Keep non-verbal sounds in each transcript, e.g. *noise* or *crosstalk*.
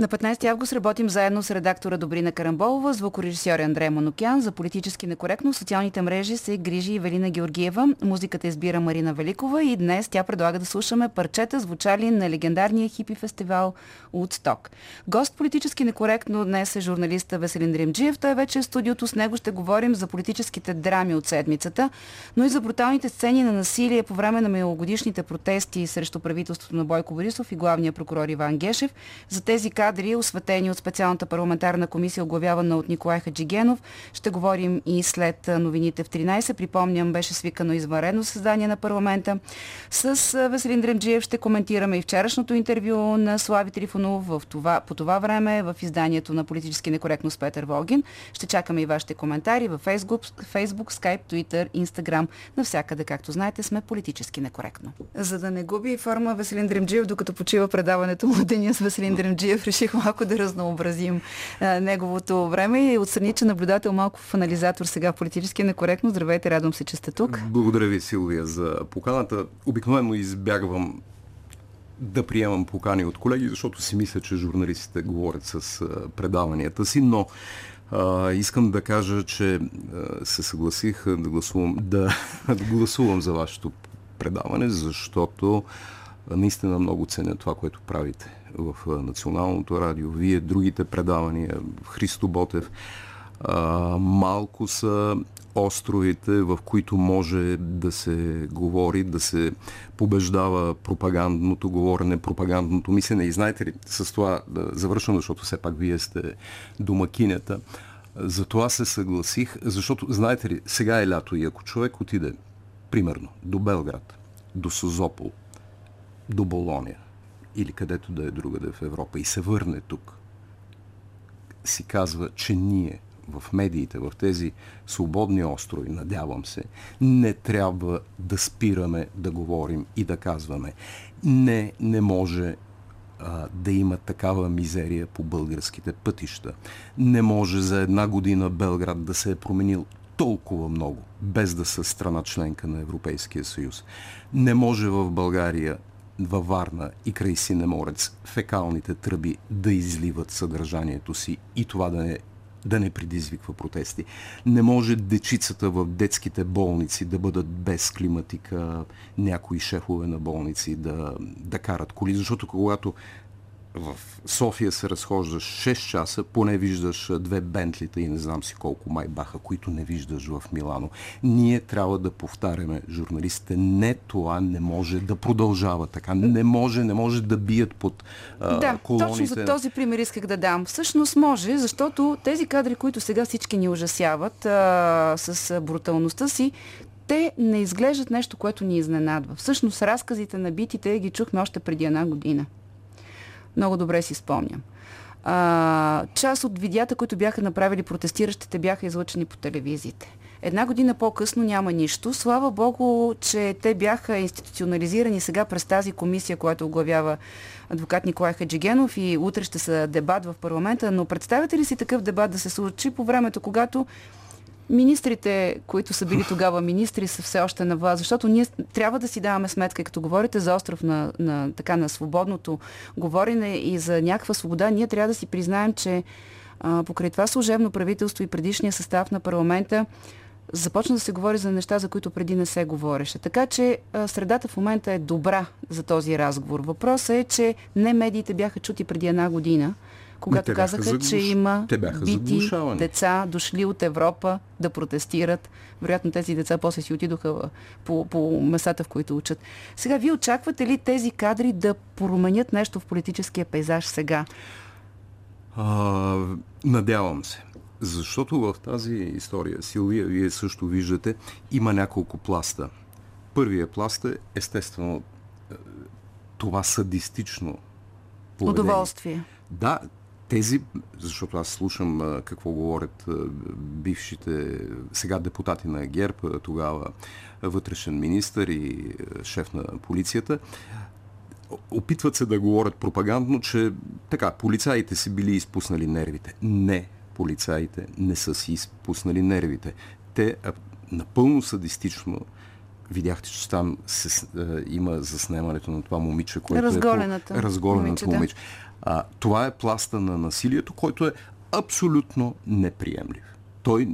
На 15 август работим заедно с редактора Добрина Карамболова, звукорежисьор Андрея Монокян. За политически некоректно социалните мрежи се грижи Велина Георгиева. Музиката избира Марина Великова и днес тя предлага да слушаме парчета, звучали на легендарния хипи фестивал Удсток. Гост политически некоректно днес е журналиста Веселин Дримджиев. Той вече е в студиото. С него ще говорим за политическите драми от седмицата, но и за бруталните сцени на насилие по време на милогодишните протести срещу правителството на Бойко Борисов и главния прокурор Иван Гешев. За тези кадри, осветени от специалната парламентарна комисия, оглавявана от Николай Хаджигенов. Ще говорим и след новините в 13. Припомням, беше свикано извънредно създание на парламента. С Веселин Дремджиев ще коментираме и вчерашното интервю на Слави Трифонов в това, по това време в изданието на Политически некоректно с Петър Волгин. Ще чакаме и вашите коментари в Facebook, Facebook Skype, Twitter, Instagram. Навсякъде, както знаете, сме политически некоректно. За да не губи форма Веселин Дремджиев, докато почива предаването му Деня с Веселин Дремджиев, реших *laughs* малко да разнообразим а, неговото време и отстрани, че наблюдател малко в анализатор сега политически некоректно. Здравейте, радвам се, че сте тук. Благодаря ви, Силвия, за поканата. Обикновено избягвам да приемам покани от колеги, защото си мисля, че журналистите говорят с предаванията си, но а, искам да кажа, че а, се съгласих да гласувам, да, да *laughs* гласувам за вашето предаване, защото наистина много ценя това, което правите в Националното радио. Вие, другите предавания, Христо Ботев, малко са островите, в които може да се говори, да се побеждава пропагандното говорене, пропагандното мислене. И знаете ли, с това да завършвам, защото все пак вие сте домакинята. За това се съгласих, защото, знаете ли, сега е лято и ако човек отиде, примерно, до Белград, до Созопол, до Болония или където да е другаде в Европа и се върне тук, си казва, че ние в медиите, в тези свободни острови, надявам се, не трябва да спираме да говорим и да казваме. Не, не може а, да има такава мизерия по българските пътища. Не може за една година Белград да се е променил толкова много, без да са страна членка на Европейския съюз. Не може в България във Варна и край Синеморец фекалните тръби да изливат съдържанието си и това да не да не предизвиква протести. Не може дечицата в детските болници да бъдат без климатика, някои шефове на болници да, да карат коли, защото когато в София се разхождаш 6 часа, поне виждаш две бентлита и не знам си колко майбаха, които не виждаш в Милано. Ние трябва да повтаряме, журналистите, не това не може да продължава така. Не може, не може да бият под а, да, колоните. точно за този пример исках да дам. Всъщност може, защото тези кадри, които сега всички ни ужасяват а, с бруталността си, те не изглеждат нещо, което ни изненадва. Всъщност разказите на битите ги чухме още преди една година. Много добре си спомням. А, част от видеята, които бяха направили протестиращите, бяха излъчени по телевизиите. Една година по-късно няма нищо. Слава Богу, че те бяха институционализирани сега през тази комисия, която оглавява адвокат Николай Хаджигенов и утре ще са дебат в парламента. Но представяте ли си такъв дебат да се случи по времето, когато Министрите, които са били тогава министри, са все още на власт, защото ние трябва да си даваме сметка, като говорите за остров на, на, така, на свободното говорене и за някаква свобода, ние трябва да си признаем, че а, покрай това служебно правителство и предишния състав на парламента започна да се говори за неща, за които преди не се говореше. Така че а, средата в момента е добра за този разговор. Въпросът е, че не медиите бяха чути преди една година когато казаха, заглуш... че има бити заглушавани. деца, дошли от Европа да протестират. Вероятно тези деца после си отидоха по, по местата, в които учат. Сега, вие очаквате ли тези кадри да променят нещо в политическия пейзаж сега? А, надявам се. Защото в тази история, Силвия, вие също виждате, има няколко пласта. Първият пласт е, естествено, е, това садистично поведение. Удоволствие. Да, тези, защото аз слушам а, какво говорят а, бившите сега депутати на ГЕРБ, тогава вътрешен министр и а, шеф на полицията, опитват се да говорят пропагандно, че така, полицаите си били изпуснали нервите. Не, полицаите не са си изпуснали нервите. Те напълно садистично видяхте, че там се, е, има заснемането на това момиче, което разголената е разголеното момиче. момиче. А, това е пласта на насилието, който е абсолютно неприемлив. Той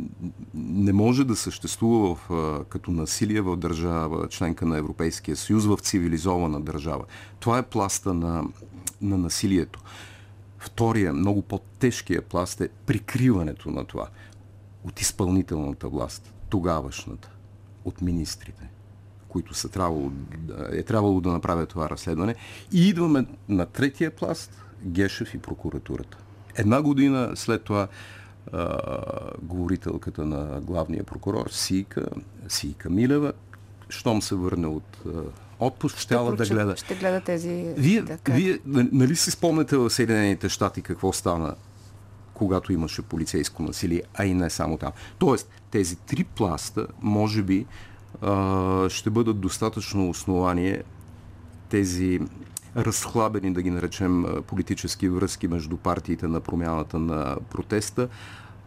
не може да съществува в, а, като насилие в държава, членка на Европейския съюз, в цивилизована държава. Това е пласта на, на насилието. Втория, много по-тежкия пласт е прикриването на това от изпълнителната власт, тогавашната, от министрите които са трябвало, е трябвало да направят това разследване. И идваме на третия пласт, Гешев и прокуратурата. Една година след това а, говорителката на главния прокурор Сийка, Сийка Милева, щом се върне от а, отпуск, ще да гледа. Ще гледа тези... Вие, да, вие нали си спомняте в Съединените щати какво стана когато имаше полицейско насилие, а и не само там. Тоест, тези три пласта, може би, ще бъдат достатъчно основание тези разхлабени, да ги наречем, политически връзки между партиите на промяната на протеста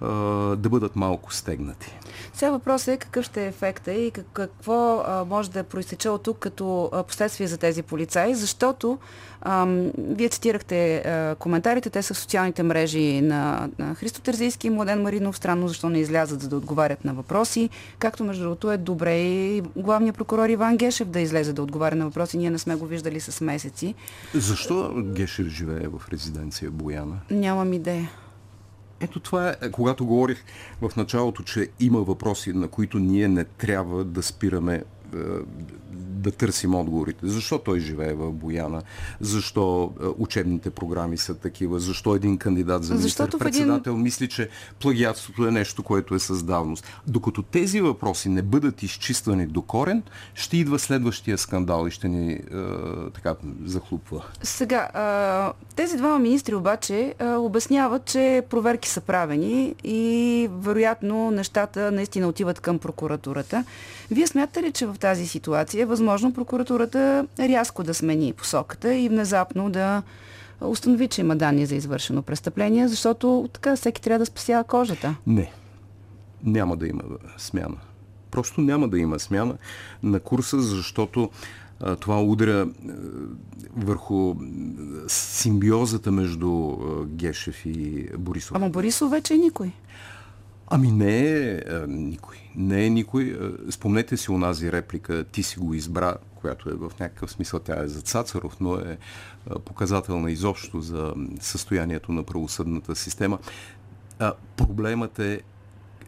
да бъдат малко стегнати. Сега въпросът е какъв ще е ефекта и какво може да проистече от тук като последствие за тези полицаи, защото ам, вие цитирахте а, коментарите, те са в социалните мрежи на, на Христо Терзийски и Младен Маринов. Странно защо не излязат, за да отговарят на въпроси. Както между другото е добре и главният прокурор Иван Гешев да излезе да отговаря на въпроси. Ние не сме го виждали с месеци. Защо Гешев живее в резиденция Бояна? Нямам идея. Ето това е, когато говорих в началото, че има въпроси, на които ние не трябва да спираме да търсим отговорите. Защо той живее в Бояна? Защо е, учебните програми са такива? Защо един кандидат за министър-председател един... мисли, че плагиатството е нещо, което е със давност? Докато тези въпроси не бъдат изчиствани до корен, ще идва следващия скандал и ще ни е, така захлупва. Сега, е, тези двама министри обаче е, обясняват, че проверки са правени и вероятно нещата наистина отиват към прокуратурата. Вие смятате ли, че в тази ситуация е възможно прокуратурата рязко да смени посоката и внезапно да установи, че има данни за извършено престъпление, защото така всеки трябва да спасява кожата? Не. Няма да има смяна. Просто няма да има смяна на курса, защото а, това удря а, върху симбиозата между а, Гешев и Борисов. Ама Борисов вече е никой. Ами не е никой. Не е никой. Спомнете си онази реплика, ти си го избра, която е в някакъв смисъл, тя е за Цацаров, но е показателна изобщо за състоянието на правосъдната система. Проблемът е,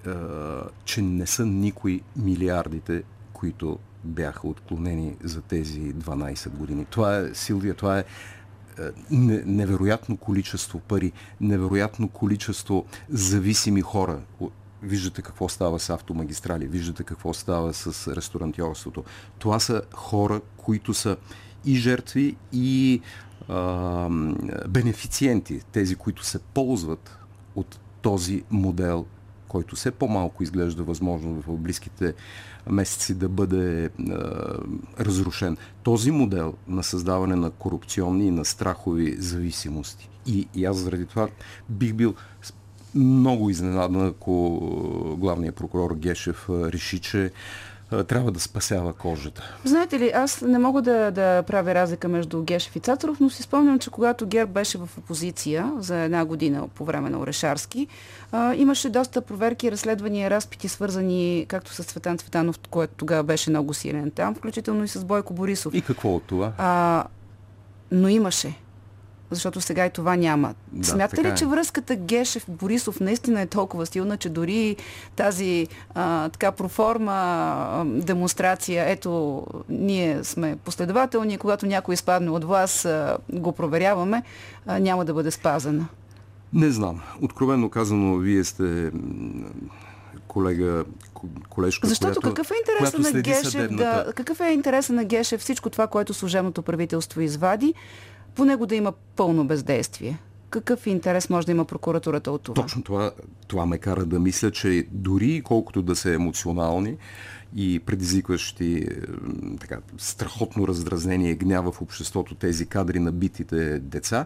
а, че не са никой милиардите, които бяха отклонени за тези 12 години. Това е, Силвия, това е невероятно количество пари, невероятно количество зависими хора. Виждате какво става с автомагистрали, виждате какво става с ресторантьорството. Това са хора, които са и жертви, и а, бенефициенти, тези, които се ползват от този модел, който все по-малко изглежда възможно в близките месеци да бъде а, разрушен. Този модел на създаване на корупционни и на страхови зависимости. И, и аз заради това бих бил много изненадан, ако главният прокурор Гешев реши, че трябва да спасява кожата. Знаете ли, аз не мога да, да правя разлика между Гешев и Цацаров, но си спомням, че когато Герб беше в опозиция за една година по време на Орешарски, а, имаше доста проверки, разследвания, разпити, свързани както с Цветан Цветанов, който тогава беше много силен там, включително и с Бойко Борисов. И какво от това? А, но имаше защото сега и това няма. Да, Смятате ли, е. че връзката Гешев-Борисов наистина е толкова силна, че дори тази а, така проформа а, демонстрация, ето, ние сме последователни, когато някой изпадне от вас, а, го проверяваме, а, няма да бъде спазена? Не знам. Откровенно казано, вие сте колега, колежка, Защото която, какъв е интересът на Гешев да, какъв е интересът на Гешев всичко това, което служебното правителство извади, по него да има пълно бездействие. Какъв интерес може да има прокуратурата от това? Точно това, това ме кара да мисля, че дори колкото да са емоционални и предизвикващи така, страхотно раздразнение и гнява в обществото тези кадри на битите деца,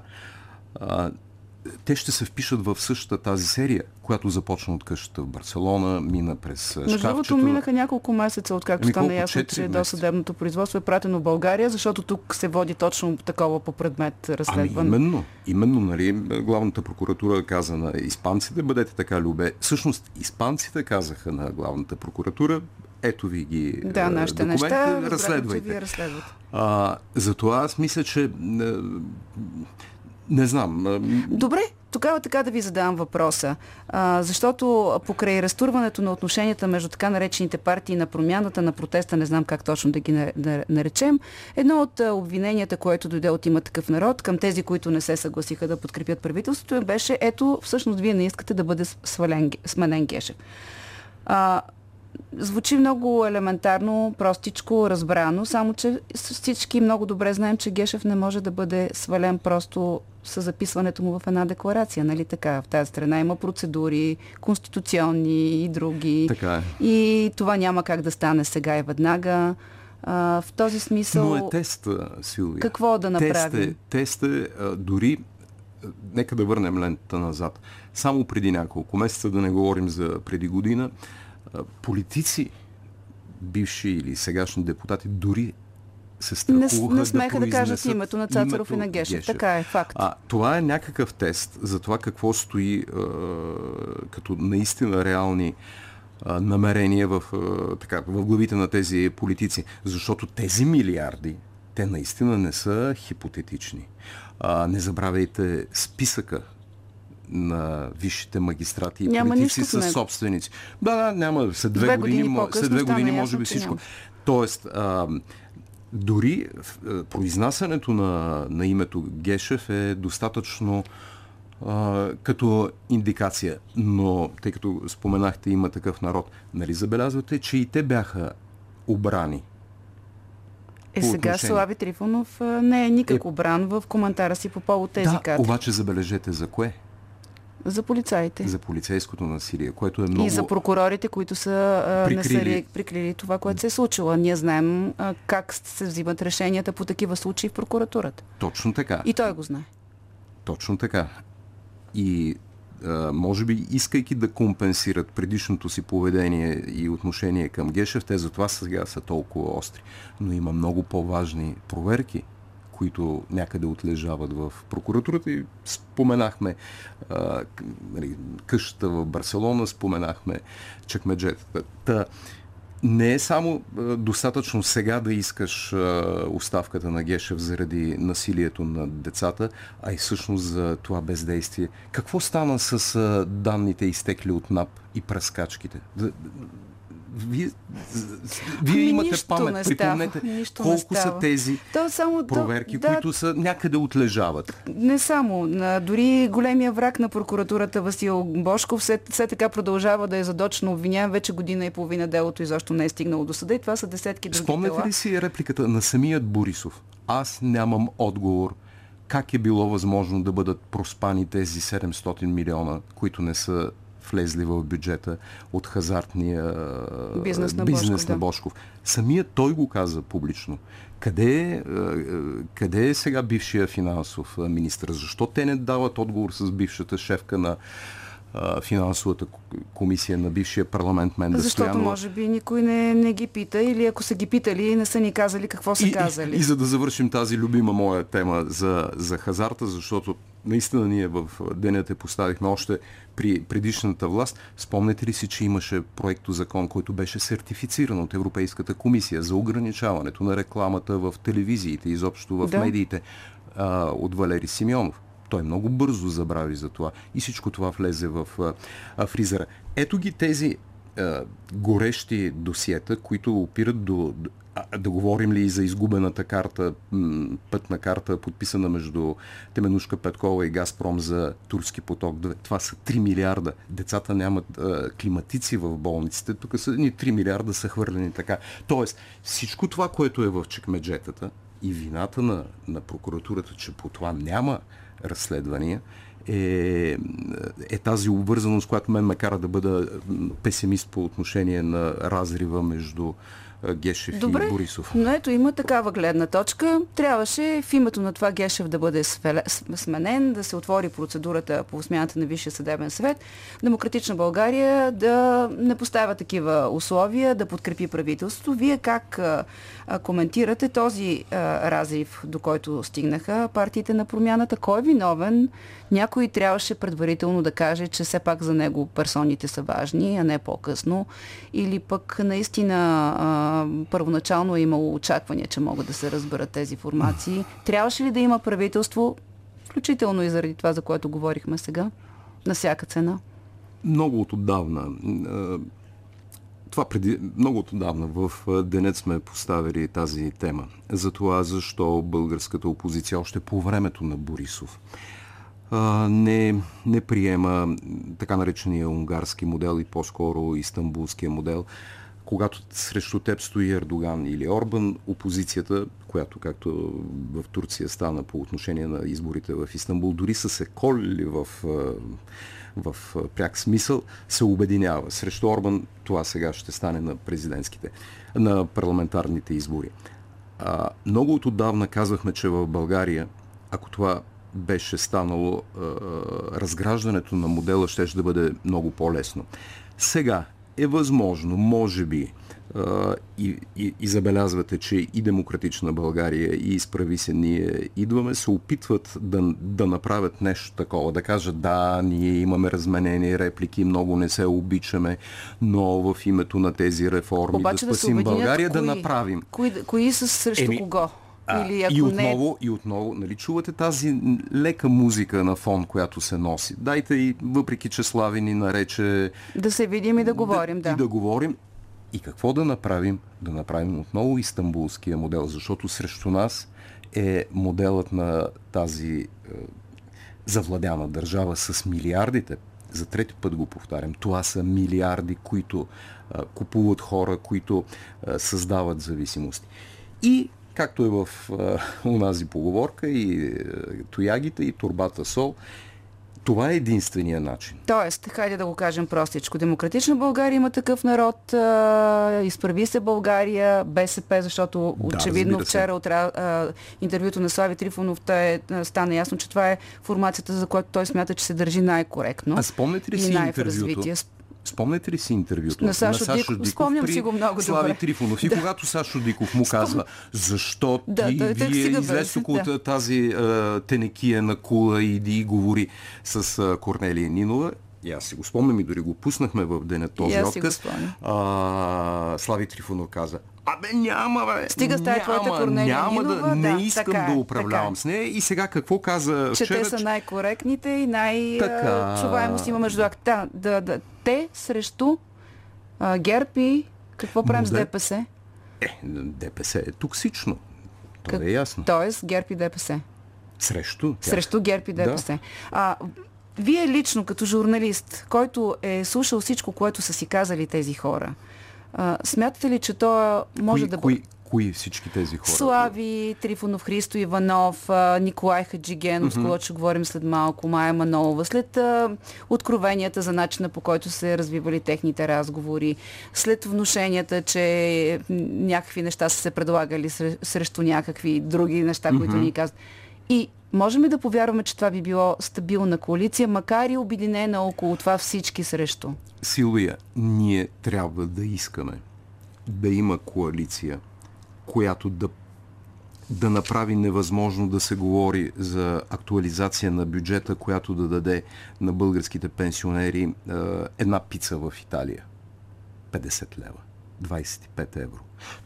те ще се впишат в същата тази серия, която започна от къщата в Барселона, мина през Между другото, минаха няколко месеца, откакто Ами стана ясно, че досъдебното производство е пратено в България, защото тук се води точно такова по предмет Ами разследване. именно, именно, нали, главната прокуратура каза на испанците, бъдете така любе. Всъщност, испанците казаха на главната прокуратура, ето ви ги да, нашите неща, разследвайте. вие разследвате. А, затова аз мисля, че не знам. Добре, тогава така да ви задавам въпроса. А, защото покрай разтурването на отношенията между така наречените партии на промяната, на протеста, не знам как точно да ги на- на- наречем, едно от обвиненията, което дойде от има такъв народ, към тези, които не се съгласиха да подкрепят правителството, беше ето, всъщност вие не искате да бъде свален, сменен Гешев. А, звучи много елементарно, простичко, разбрано, само че всички много добре знаем, че Гешев не може да бъде свален просто с записването му в една декларация, нали така? В тази страна има процедури, конституционни и други. Така е. И това няма как да стане сега и веднага. А, в този смисъл... Но е тест, Силвия. Какво да Тест направим? е, тест е дори, нека да върнем лентата назад. Само преди няколко месеца, да не говорим за преди година, политици, бивши или сегашни депутати, дори се Не, страхуваха не смеха да, кажат произнесат името на Цацаров и на Гешев. Така е, факт. А, това е някакъв тест за това какво стои а, като наистина реални а, намерения в, а, така, в главите на тези политици. Защото тези милиарди, те наистина не са хипотетични. А, не забравяйте списъка на висшите магистрати и Няма политици нищо в с него. собственици. Да, да, няма. След две, Две години, години след две години може би всичко. няма. Тоест, а, дори а, произнасянето на, на името Гешев е достатъчно а, като индикация. Но, тъй като споменахте има такъв народ, нали забелязвате, че и те бяха обрани. Е, сега отношение. Слави Трифонов а, не е никак Е, обран в коментара си по повод тези да, кадри. обаче забележете за кое? За полицаите. За полицейското насилие, което е много... И за прокурорите, които са, а, не са Прикрили. ре- прикрили това, което се е случило. Ние знаем а, как се взимат решенията по такива случаи в прокуратурата. Точно така. И той го знае. Точно така. И а, може би, искайки да компенсират предишното си поведение и отношение към Гешев, те затова сега са толкова остри. Но има много по-важни проверки, които някъде отлежават в прокуратурата и споменахме а, нали, къщата в Барселона, споменахме чекмеджетата. Та, не е само достатъчно сега да искаш оставката на Гешев заради насилието на децата, а и всъщност за това бездействие. Какво стана с данните изтекли от НАП и прескачките? Вие, вие Ами имате нищо памет, не припомнете нищо не колко са става. тези То само, проверки, да, които са някъде отлежават. Не само. Дори големия враг на прокуратурата Васил Бошков все, все така продължава да е задочно обвиняем. Вече година и половина делото изобщо не е стигнало до съда и това са десетки други Спомняте дела. ли си репликата на самият Борисов? Аз нямам отговор как е било възможно да бъдат проспани тези 700 милиона, които не са влезли в бюджета от хазартния Бизнес на бизнес Бошков, на да. Бошков. Самият той го каза публично. Къде е, къде е сега бившия финансов министр? Защо те не дават отговор с бившата шефка на финансовата комисия на бившия парламент Менда Защото Стоянова? може би никой не, не ги пита или ако са ги питали, не са ни казали какво са и, казали. И, и за да завършим тази любима моя тема за, за хазарта, защото наистина ние в деня те поставихме още при предишната власт. Спомнете ли си, че имаше проекто закон, който беше сертифициран от Европейската комисия за ограничаването на рекламата в телевизиите, изобщо в Да. медиите а, от Валери Симеонов. Той много бързо забрави за това и всичко това влезе в а, фризера. Ето ги тези а, горещи досиета, които опират до- да говорим ли и за изгубената карта, пътна карта, подписана между Теменушка Петкова и Газпром за Турски поток. Това са 3 милиарда. Децата нямат а, климатици в болниците. Тук са ни 3 милиарда са хвърлени така. Тоест, всичко това, което е в чекмеджетата и вината на, на прокуратурата, че по това няма разследвания, е, е тази обвързаност, която мен ме кара да бъда песимист по отношение на разрива между Гешев Добре, и Борисов. но ето има такава гледна точка. Трябваше в името на това Гешев да бъде сменен, да се отвори процедурата по смяната на Висшия съдебен съвет. Демократична България да не поставя такива условия, да подкрепи правителството. Вие как коментирате този а, разрив, до който стигнаха партиите на промяната? Кой е виновен? Някой трябваше предварително да каже, че все пак за него персоните са важни, а не по-късно. Или пък наистина а, първоначално е имало очаквания, че могат да се разберат тези формации. Трябваше ли да има правителство, включително и заради това, за което говорихме сега, на всяка цена? Много от отдавна. Това преди много от отдавна в Денец сме поставили тази тема. За това защо българската опозиция още по времето на Борисов не, не приема така наречения унгарски модел и по-скоро истанбулския модел. Когато срещу теб стои Ердоган или Орбан, опозицията, която както в Турция стана по отношение на изборите в Истанбул, дори са се колили в, в пряк смисъл, се обединява. Срещу Орбан това сега ще стане на президентските, на парламентарните избори. А, много от отдавна казвахме, че в България, ако това беше станало, разграждането на модела ще да бъде много по-лесно. Сега е възможно, може би, и, и, и забелязвате, че и Демократична България, и изправи се ние идваме, се опитват да, да направят нещо такова, да кажат да, ние имаме разменени реплики, много не се обичаме, но в името на тези реформи Обаче да спасим да България, кои, да направим. Кои, кои са срещу Еми, кого? А, Или ако и отново, не... и отново, нали, чувате тази лека музика на фон, която се носи. Дайте и, въпреки че Слави ни нарече... Да се видим и да говорим, да. И да говорим. И какво да направим? Да направим отново истанбулския модел, защото срещу нас е моделът на тази е, завладяна държава с милиардите. За трети път го повтарям. Това са милиарди, които е, купуват хора, които е, създават зависимости. И както е в а, унази поговорка и а, тоягите и турбата сол. Това е единствения начин. Тоест, хайде да го кажем простичко. Демократична България има такъв народ, а, изправи се България, БСП, защото да, очевидно вчера от а, интервюто на Слави Трифонов е, стана ясно, че това е формацията, за която той смята, че се държи най-коректно. А спомняте ли си интервюто? Спомняте ли си интервюто на Сашо, на Сашо Диков? Диков Спомням си го много Слави добре. Трифонов. И да. когато Сашо Диков му казва, защо да, ти, да, вие излез около да. тази а, тенекия на кула и иди и говори с а, Корнелия Нинова, и аз си го спомням и дори го пуснахме в деня този отказ. А, Слави Трифонов каза, Абе няма, бе. Стига стая твоята Корнелия няма Нинова. Да, не искам така, да е, управлявам така. с нея. И сега какво каза Че вчера, те са най-коректните и най-чуваемост има между Да, да, да. Те срещу а, ГЕРБ и какво правим с ДПС? Е, ДПС е токсично. Това как... е ясно. Тоест ГЕРБ и ДПС. Срещу тях. Срещу ГЕРБ и ДПС. Да. А, вие лично, като журналист, който е слушал всичко, което са си казали тези хора, а, смятате ли, че то може кои, да бъде... Кои всички тези хора? Слави, Трифонов, Христо Иванов, Николай Хаджигенов, mm-hmm. с когото ще говорим след малко, Майя Манолова, след а, откровенията за начина по който се развивали техните разговори, след внушенията, че някакви неща са се предлагали срещу някакви други неща, mm-hmm. които ни казват. И можем ли да повярваме, че това би било стабилна коалиция, макар и обединена около това всички срещу? Силвия, ние трябва да искаме да има коалиция, която да, да направи невъзможно да се говори за актуализация на бюджета, която да даде на българските пенсионери е, една пица в Италия. 50 лева. 25 евро.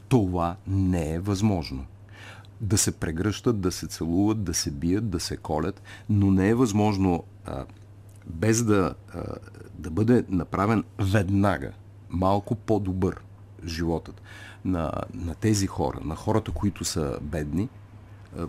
Това не е възможно да се прегръщат, да се целуват, да се бият, да се колят, но не е възможно а, без да, а, да бъде направен веднага малко по-добър животът на, на тези хора, на хората, които са бедни,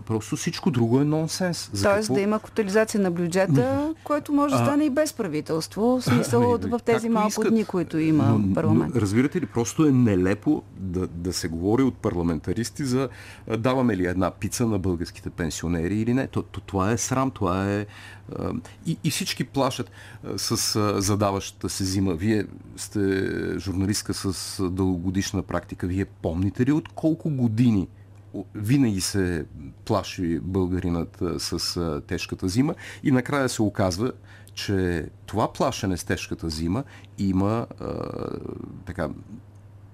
Просто всичко друго е нонсенс. За Тоест какво? да има котализация на бюджета, който може да стане и без правителство, в смисъл *laughs* а, в тези малко дни, които има но, парламент. Но, разбирате ли, просто е нелепо да, да се говори от парламентаристи за даваме ли една пица на българските пенсионери или не. То, то, това е срам, това е... И, и всички плашат с задаващата се зима. Вие сте журналистка с дългогодишна практика. Вие помните ли от колко години винаги се плаши българинът с тежката зима. И накрая се оказва, че това плашене с тежката зима има а, така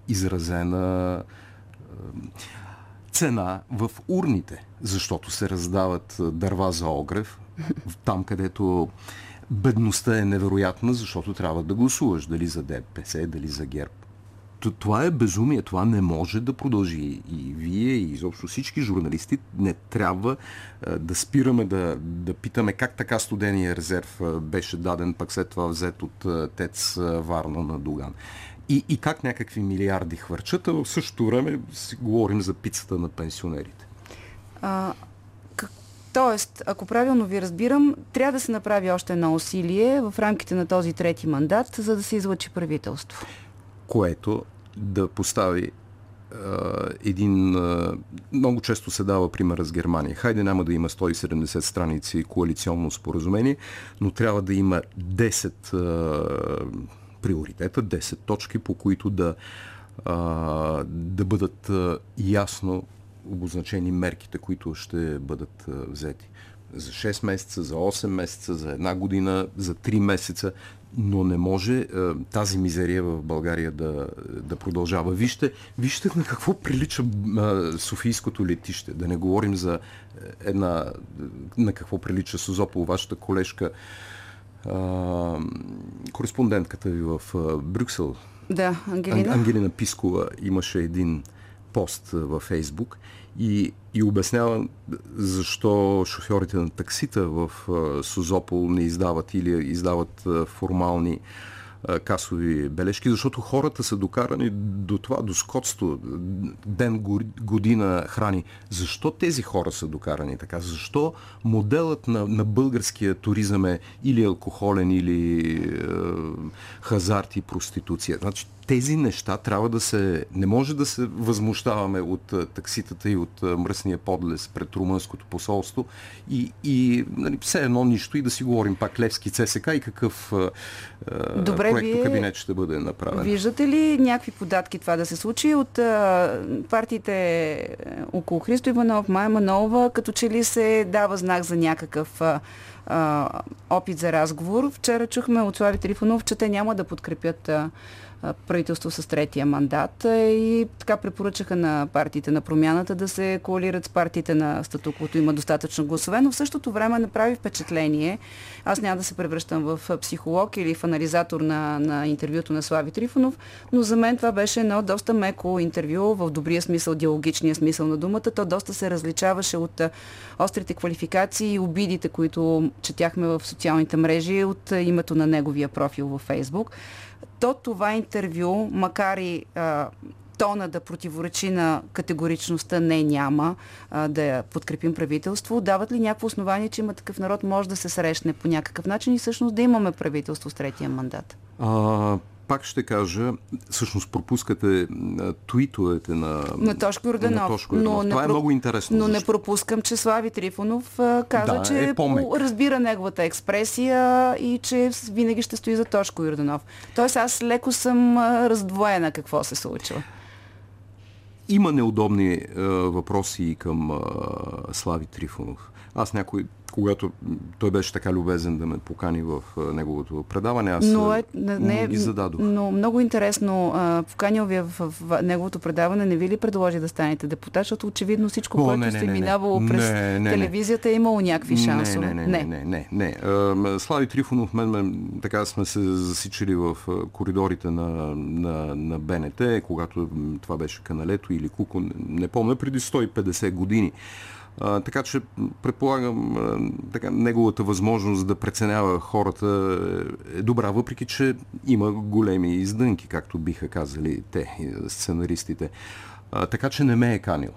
изразена а, цена в урните, защото се раздават дърва за огрев, *laughs* там където бедността е невероятна, защото трябва да гласуваш дали за ДПС, дали за ГЕРБ това е безумие, това не може да продължи. И вие, и изобщо всички журналисти не трябва да спираме да, да питаме как така студения резерв беше даден, пък след това взет от ТЕЦ Варна на Дуган. И, и как някакви милиарди хвърчат, а в същото време си говорим за пицата на пенсионерите. А, как, тоест, ако правилно ви разбирам, трябва да се направи още едно усилие в рамките на този трети мандат, за да се излъчи правителство което да постави един... Много често се дава пример с Германия. Хайде няма да има 170 страници коалиционно споразумение, но трябва да има 10 а, приоритета, 10 точки, по които да, да бъдат ясно обозначени мерките, които ще бъдат взети за 6 месеца, за 8 месеца, за една година, за 3 месеца но не може е, тази мизерия в България да, да продължава. Вижте, вижте на какво прилича е, Софийското летище. Да не говорим за е, една, на какво прилича Созопол, вашата колежка, кореспондентката ви в Брюксел. Да, Ангелина. Ангелина Пискова имаше един пост във Фейсбук и, и обяснява защо шофьорите на таксита в Созопол не издават или издават формални касови бележки, защото хората са докарани до това, до скотство, ден, година храни. Защо тези хора са докарани така? Защо моделът на, на българския туризъм е или алкохолен, или е, хазарт и проституция? Значи, тези неща трябва да се... Не може да се възмущаваме от такситата и от мръсния подлес пред румънското посолство и, и нали, все едно нищо и да си говорим пак Левски ЦСК и какъв Добре, проект кабинет ще бъде направен. Виждате ли някакви податки това да се случи от а, партиите е, около Христо Иванов, Майя Манова, като че ли се дава знак за някакъв а, опит за разговор. Вчера чухме от Слави Трифонов, че те няма да подкрепят правителство с третия мандат и така препоръчаха на партиите на промяната да се коалират с партиите на статуквото. Има достатъчно гласове, но в същото време направи впечатление. Аз няма да се превръщам в психолог или в анализатор на, на интервюто на Слави Трифонов, но за мен това беше едно доста меко интервю в добрия смисъл, диалогичния смисъл на думата. То доста се различаваше от острите квалификации и обидите, които четяхме в социалните мрежи от името на неговия профил във Фейсбук то това интервю, макар и а, тона да противоречи на категоричността не няма а, да подкрепим правителство, дават ли някакво основание, че има такъв народ, може да се срещне по някакъв начин и всъщност да имаме правителство с третия мандат? А, пак ще кажа, всъщност пропускате твитовете на, на Тошко Йорданов. На Тошко Но Това е много интересно. Но не пропускам, че Слави Трифонов каза, да, че е разбира неговата експресия и че винаги ще стои за Тошко Йорданов. Тоест аз леко съм раздвоена какво се случва. Има неудобни а, въпроси към а, Слави Трифонов. Аз някой когато той беше така любезен да ме покани в неговото предаване, аз но е, не, ги зададох. Но много интересно, поканил ви в, в, в неговото предаване, не ви ли предложи да станете депутат, защото очевидно всичко, О, което не, сте не, минавало не, през не, не, телевизията, е имало някакви шансове. Не, не, не, не, не. не. Слави Трифонов, мен, мен така сме се засичали в коридорите на, на, на БНТ, когато това беше каналето или Куко, не помня, преди 150 години. А, така че предполагам а, така, неговата възможност да преценява хората е добра, въпреки че има големи издънки, както биха казали те, сценаристите. А, така че не ме е канил.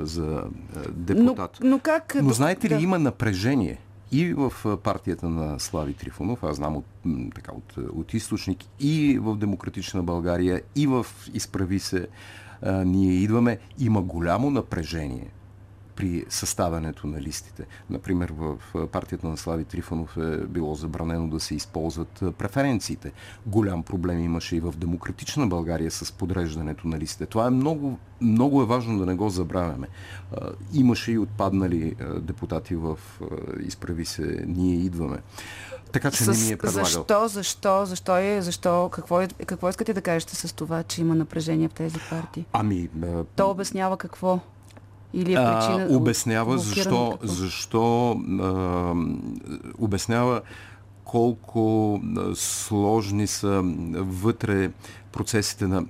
за депутат. Но, но как... Но знаете ли, да. има напрежение и в партията на Слави Трифонов, аз знам от, така, от, от източник, и в Демократична България, и в Изправи се, а, ние идваме, има голямо напрежение при съставянето на листите. Например, в партията на Слави Трифонов е било забранено да се използват преференциите. Голям проблем имаше и в Демократична България с подреждането на листите. Това е много, много е важно да не го забравяме. Имаше и отпаднали депутати в Изправи се, ние идваме. Така че с, не ми е предлагал. Защо, защо, защо е, защо, какво, е, какво искате да кажете с това, че има напрежение в тези партии? Ами... То обяснява какво? Или е причина... А, обяснява защо, защо а, обяснява колко сложни са вътре процесите на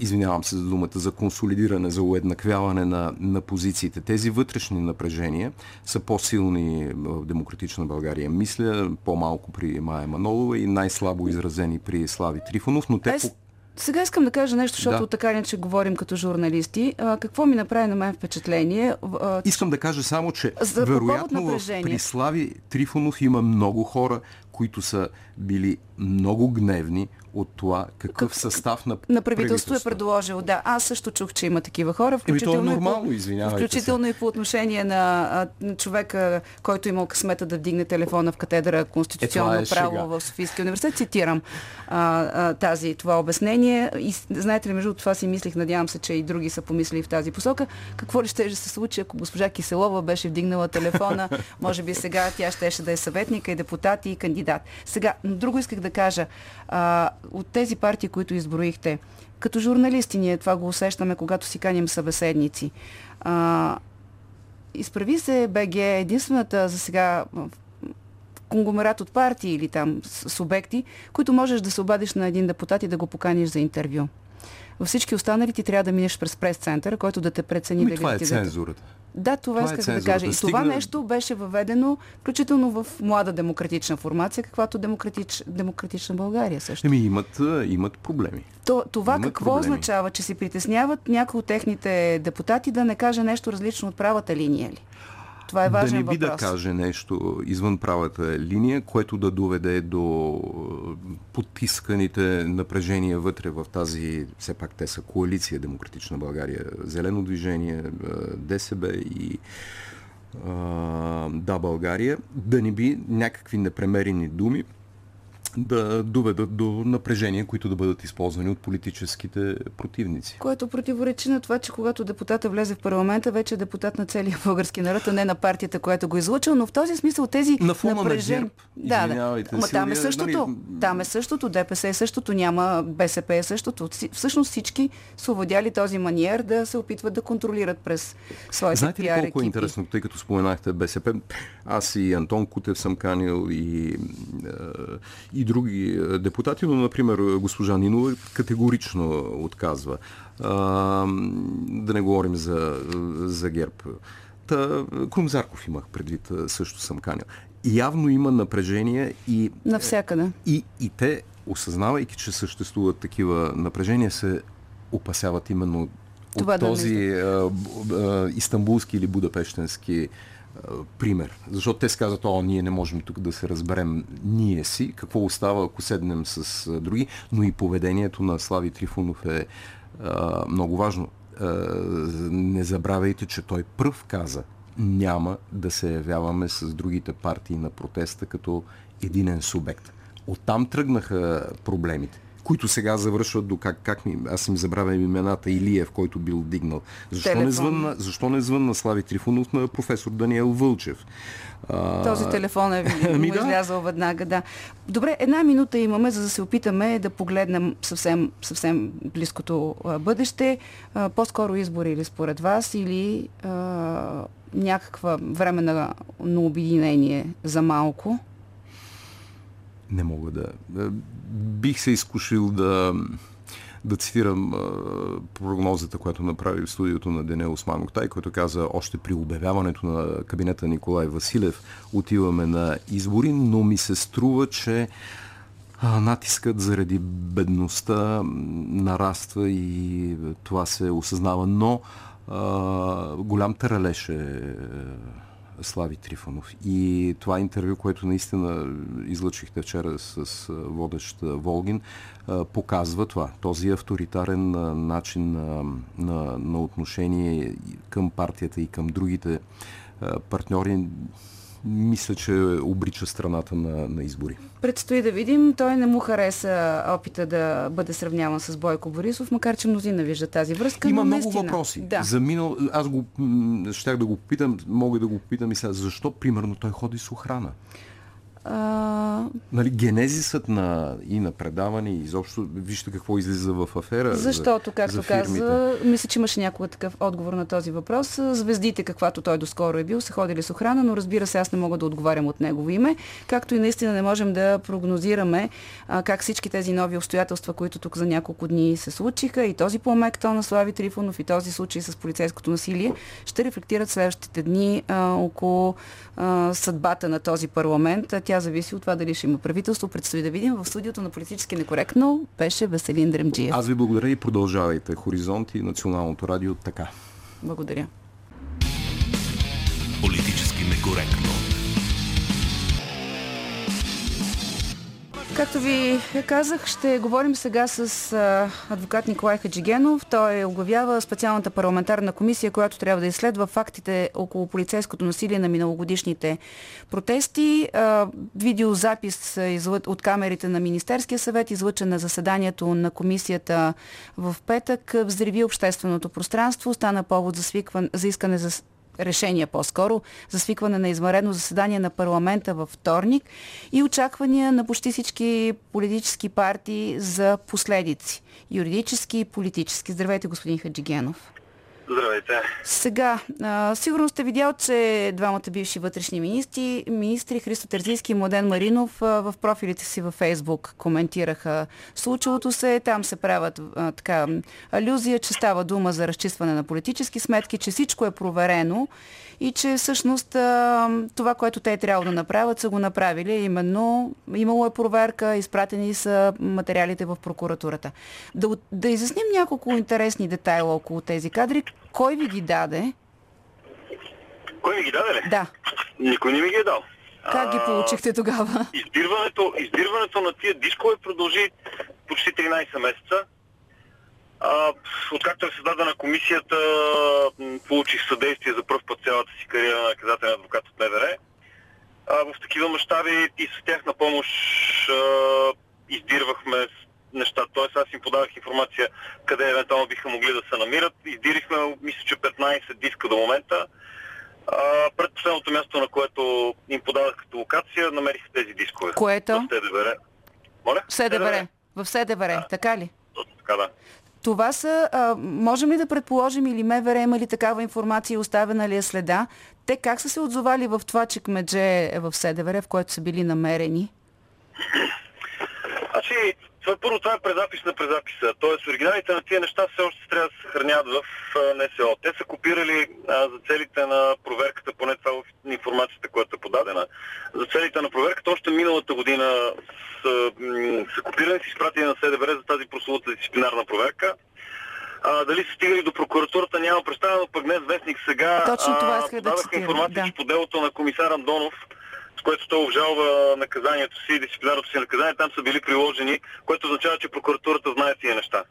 извинявам се за думата, за консолидиране, за уеднаквяване на, на позициите. Тези вътрешни напрежения са по-силни в Демократична България. Мисля, по-малко при Майя Манолова и най-слабо изразени при Слави Трифонов, но те... Е, сега искам да кажа нещо, защото да. така че говорим като журналисти. А, какво ми направи на мен впечатление? А, искам да кажа само, че за, вероятно в, при Слави Трифонов има много хора, които са били много гневни от това какъв как, състав на, на правителство е предложил. Да, аз също чух, че има такива хора. Включително, Еми, е нормално, извинявайте Включително се. и по отношение на, на човека, който имал късмета да вдигне телефона в катедра Конституционно е право шега. в Софийския университет. Цитирам а, а, тази, това обяснение. И знаете ли, между това си мислих, надявам се, че и други са помислили в тази посока. Какво ли ще се случи, ако госпожа Киселова беше вдигнала телефона? *laughs* Може би сега тя щеше да е съветника и депутат и кандидат. Сега, друго исках да кажа. А, от тези партии, които изброихте, като журналисти ние това го усещаме, когато си каним събеседници. А, изправи се БГ единствената за сега конгломерат от партии или там субекти, които можеш да се обадиш на един депутат и да го поканиш за интервю. Във всички останали ти трябва да минеш през прес-центъра, който да те прецени. Ами да това е цензурата. Да, това, това исках е да кажа. И Стигна... това нещо беше въведено, включително в млада демократична формация, каквато демократич... демократична България също. Еми имат, имат проблеми. То, това имат какво проблеми. означава? Че се притесняват някои от техните депутати да не каже нещо различно от правата линия ли? Това е важен да не би въпрос. да каже нещо извън правата линия, което да доведе до потисканите напрежения вътре в тази, все пак те са коалиция Демократична България, Зелено движение, ДСБ и Да, България, да не би някакви непремерени думи да доведат до напрежения, които да бъдат използвани от политическите противници. Което противоречи на това, че когато депутата влезе в парламента, вече е депутат на целия български народ, а не на партията, която го е излучил, но в този смисъл тези на фона напрежения... На да, да. Ама там е същото. Нали... Там е същото. ДПС е същото. Няма БСП е същото. Всъщност всички са овладяли този маниер да се опитват да контролират през своите Знаете ли колко е интересно, тъй като споменахте БСП? Аз и Антон Кутев съм канил и, и други е, депутати, но, например, госпожа Нинова категорично отказва. А, да не говорим за, за ГЕРБ. Та, Крум Зарков имах предвид, също съм канил. Явно има напрежение и... Навсякъде. И, и те, осъзнавайки, че съществуват такива напрежения, се опасяват именно Това от да този а, а, истанбулски или будапештенски пример. Защото те си казват, о, ние не можем тук да се разберем ние си, какво остава, ако седнем с други, но и поведението на Слави Трифонов е а, много важно. А, не забравяйте, че той пръв каза, няма да се явяваме с другите партии на протеста като единен субект. Оттам тръгнаха проблемите които сега завършват до как, как ми, аз им забравям имената Илиев, който бил дигнал. Защо не, звънна, защо не звънна Слави Трифонов на професор Даниел Вълчев? Този телефон е *laughs* ами да. излязъл веднага, да. Добре, една минута имаме, за да се опитаме да погледнем съвсем, съвсем близкото бъдеще. По-скоро избори или според вас, или а, някаква време на, на обединение за малко? Не мога да. Бих се изкушил да, да цитирам а, прогнозата, която направи в студиото на Дене Осман Октай, който каза още при обявяването на кабинета Николай Василев отиваме на избори, но ми се струва, че натискът заради бедността нараства и това се осъзнава. Но а, голям таралеж е Слави Трифонов. И това интервю, което наистина излъчихте вчера с водещ Волгин, показва това. Този авторитарен начин на, на, на отношение към партията и към другите партньори мисля, че обрича страната на, на избори. Предстои да видим. Той не му хареса опита да бъде сравняван с Бойко Борисов, макар че мнозина вижда тази връзка. Има много наистина, въпроси. Да. За минал, аз го, щях да го питам, мога да го питам и сега, защо примерно той ходи с охрана? А... Нали, генезисът на, и на предаване, и изобщо, вижте какво излиза в афера. Защото, както за каза, мисля, че имаше някога такъв отговор на този въпрос. Звездите, каквато той доскоро е бил, са ходили с охрана, но разбира се, аз не мога да отговарям от негово име, както и наистина не можем да прогнозираме а, как всички тези нови обстоятелства, които тук за няколко дни се случиха, и този по-мек на Слави Трифонов, и този случай с полицейското насилие, ще рефлектират следващите дни а, около а, съдбата на този парламент. Тя зависи от това дали ще има правителство. Предстои да видим. В студиото на политически некоректно беше Веселин Дремджиев. Аз ви благодаря и продължавайте. Хоризонт и Националното радио така. Благодаря. Политически некоректно. Както ви казах, ще говорим сега с адвокат Николай Хаджигенов. Той оглавява специалната парламентарна комисия, която трябва да изследва фактите около полицейското насилие на миналогодишните протести. Видеозапис от камерите на Министерския съвет, излъчен на заседанието на комисията в петък, взриви общественото пространство, стана повод за, свикван, за искане за решение по-скоро за свикване на измаредно заседание на парламента във вторник и очаквания на почти всички политически партии за последици. Юридически и политически. Здравейте, господин Хаджигенов. Здравейте. Сега, а, сигурно сте видял, че двамата бивши вътрешни министри, министри Христо Терзийски и Младен Маринов а, в профилите си във Фейсбук коментираха случилото се. Там се правят а, така алюзия, че става дума за разчистване на политически сметки, че всичко е проверено и че всъщност това, което те трябва да направят, са го направили. Именно имало е проверка, изпратени са материалите в прокуратурата. Да, да изясним няколко интересни детайла около тези кадри. Кой ви ги даде? Кой ми ги даде ли? Да. Никой не ми ги е дал. Как ги получихте тогава? Издирването, издирването на тия дискове продължи почти 13 месеца. Откакто е създадена комисията, получих съдействие за първ път цялата си кариера на наказателен адвокат от МВР. В такива мащаби и с тях на помощ издирвахме неща. Тоест аз им подавах информация къде евентуално биха могли да се намират. Издирихме, мисля, че 15 диска до момента. Предпоследното място, на което им подавах като локация, намерих тези дискове. Което? В СДВР. Моля? В СДВР. В СДВР, да. така ли? Точно така, да. Това са, а, можем ли да предположим или МВР има ли такава информация, оставена ли е следа? Те как са се отзовали в това чекмедже в СДВР, в което са били намерени? Значи, това, първо това е презапис на презаписа. Тоест, оригиналите на тия неща все още трябва да се съхраняват в НСО. Те са копирали а, за целите на проверката, поне това в информацията, която е подадена, за целите на проверката още миналата година са, са копирани, са изпратени на СДВР за тази прословута дисциплинарна проверка. А, дали са стигали до прокуратурата, няма представено, но пък днес вестник сега Точно това а, да информация, да. че по делото на комисар Андонов с което той обжалва наказанието си, дисциплинарното си наказание, там са били приложени, което означава, че прокуратурата знае тия неща.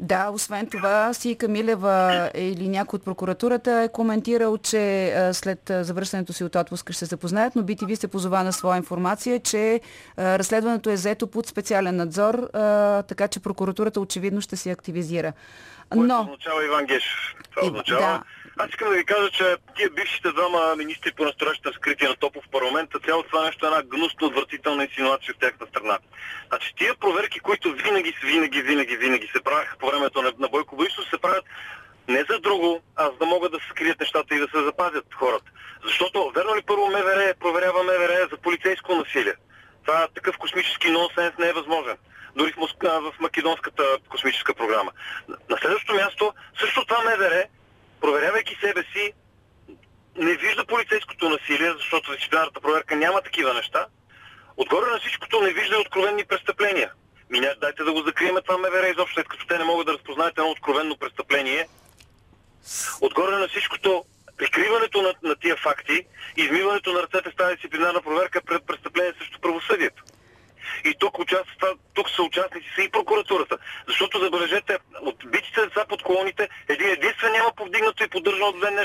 Да, освен това, Си Камилева или някой от прокуратурата е коментирал, че след завръщането си от отпуска ще се запознаят, но BTV се позова на своя информация, че разследването е взето под специален надзор, така че прокуратурата очевидно ще се активизира. Но... Което означава Иван Гешев. Това означава... Да. Аз искам да ви кажа, че тия бившите двама министри по настоящата скрития на топов парламента, цялото това нещо е една гнусно отвратителна инсинуация от тяхна страна. Значи тия проверки, които винаги, винаги, винаги, винаги се правяха по времето на, на Бойко Борисов, се правят не за друго, а за да могат да се скрият нещата и да се запазят хората. Защото, верно ли първо МВР проверява МВР за полицейско насилие? Това такъв космически нонсенс не е възможен. Дори в, Москва, в македонската космическа програма. На следващото място, също това МВР проверявайки себе си, не вижда полицейското насилие, защото дисциплинарната проверка няма такива неща. Отгоре на всичкото не вижда откровенни престъпления. Миня, дайте да го закрием това МВР изобщо, след като те не могат да разпознаят едно откровенно престъпление Отгоре на всичкото, прикриването на, на тия факти, измиването на ръцете с тази дисциплинарна проверка пред престъпление срещу правосъдието. И тук, участва, тук са участници са и прокуратурата. Защото забележете, от битите деца под колоните, един единствен няма повдигнато и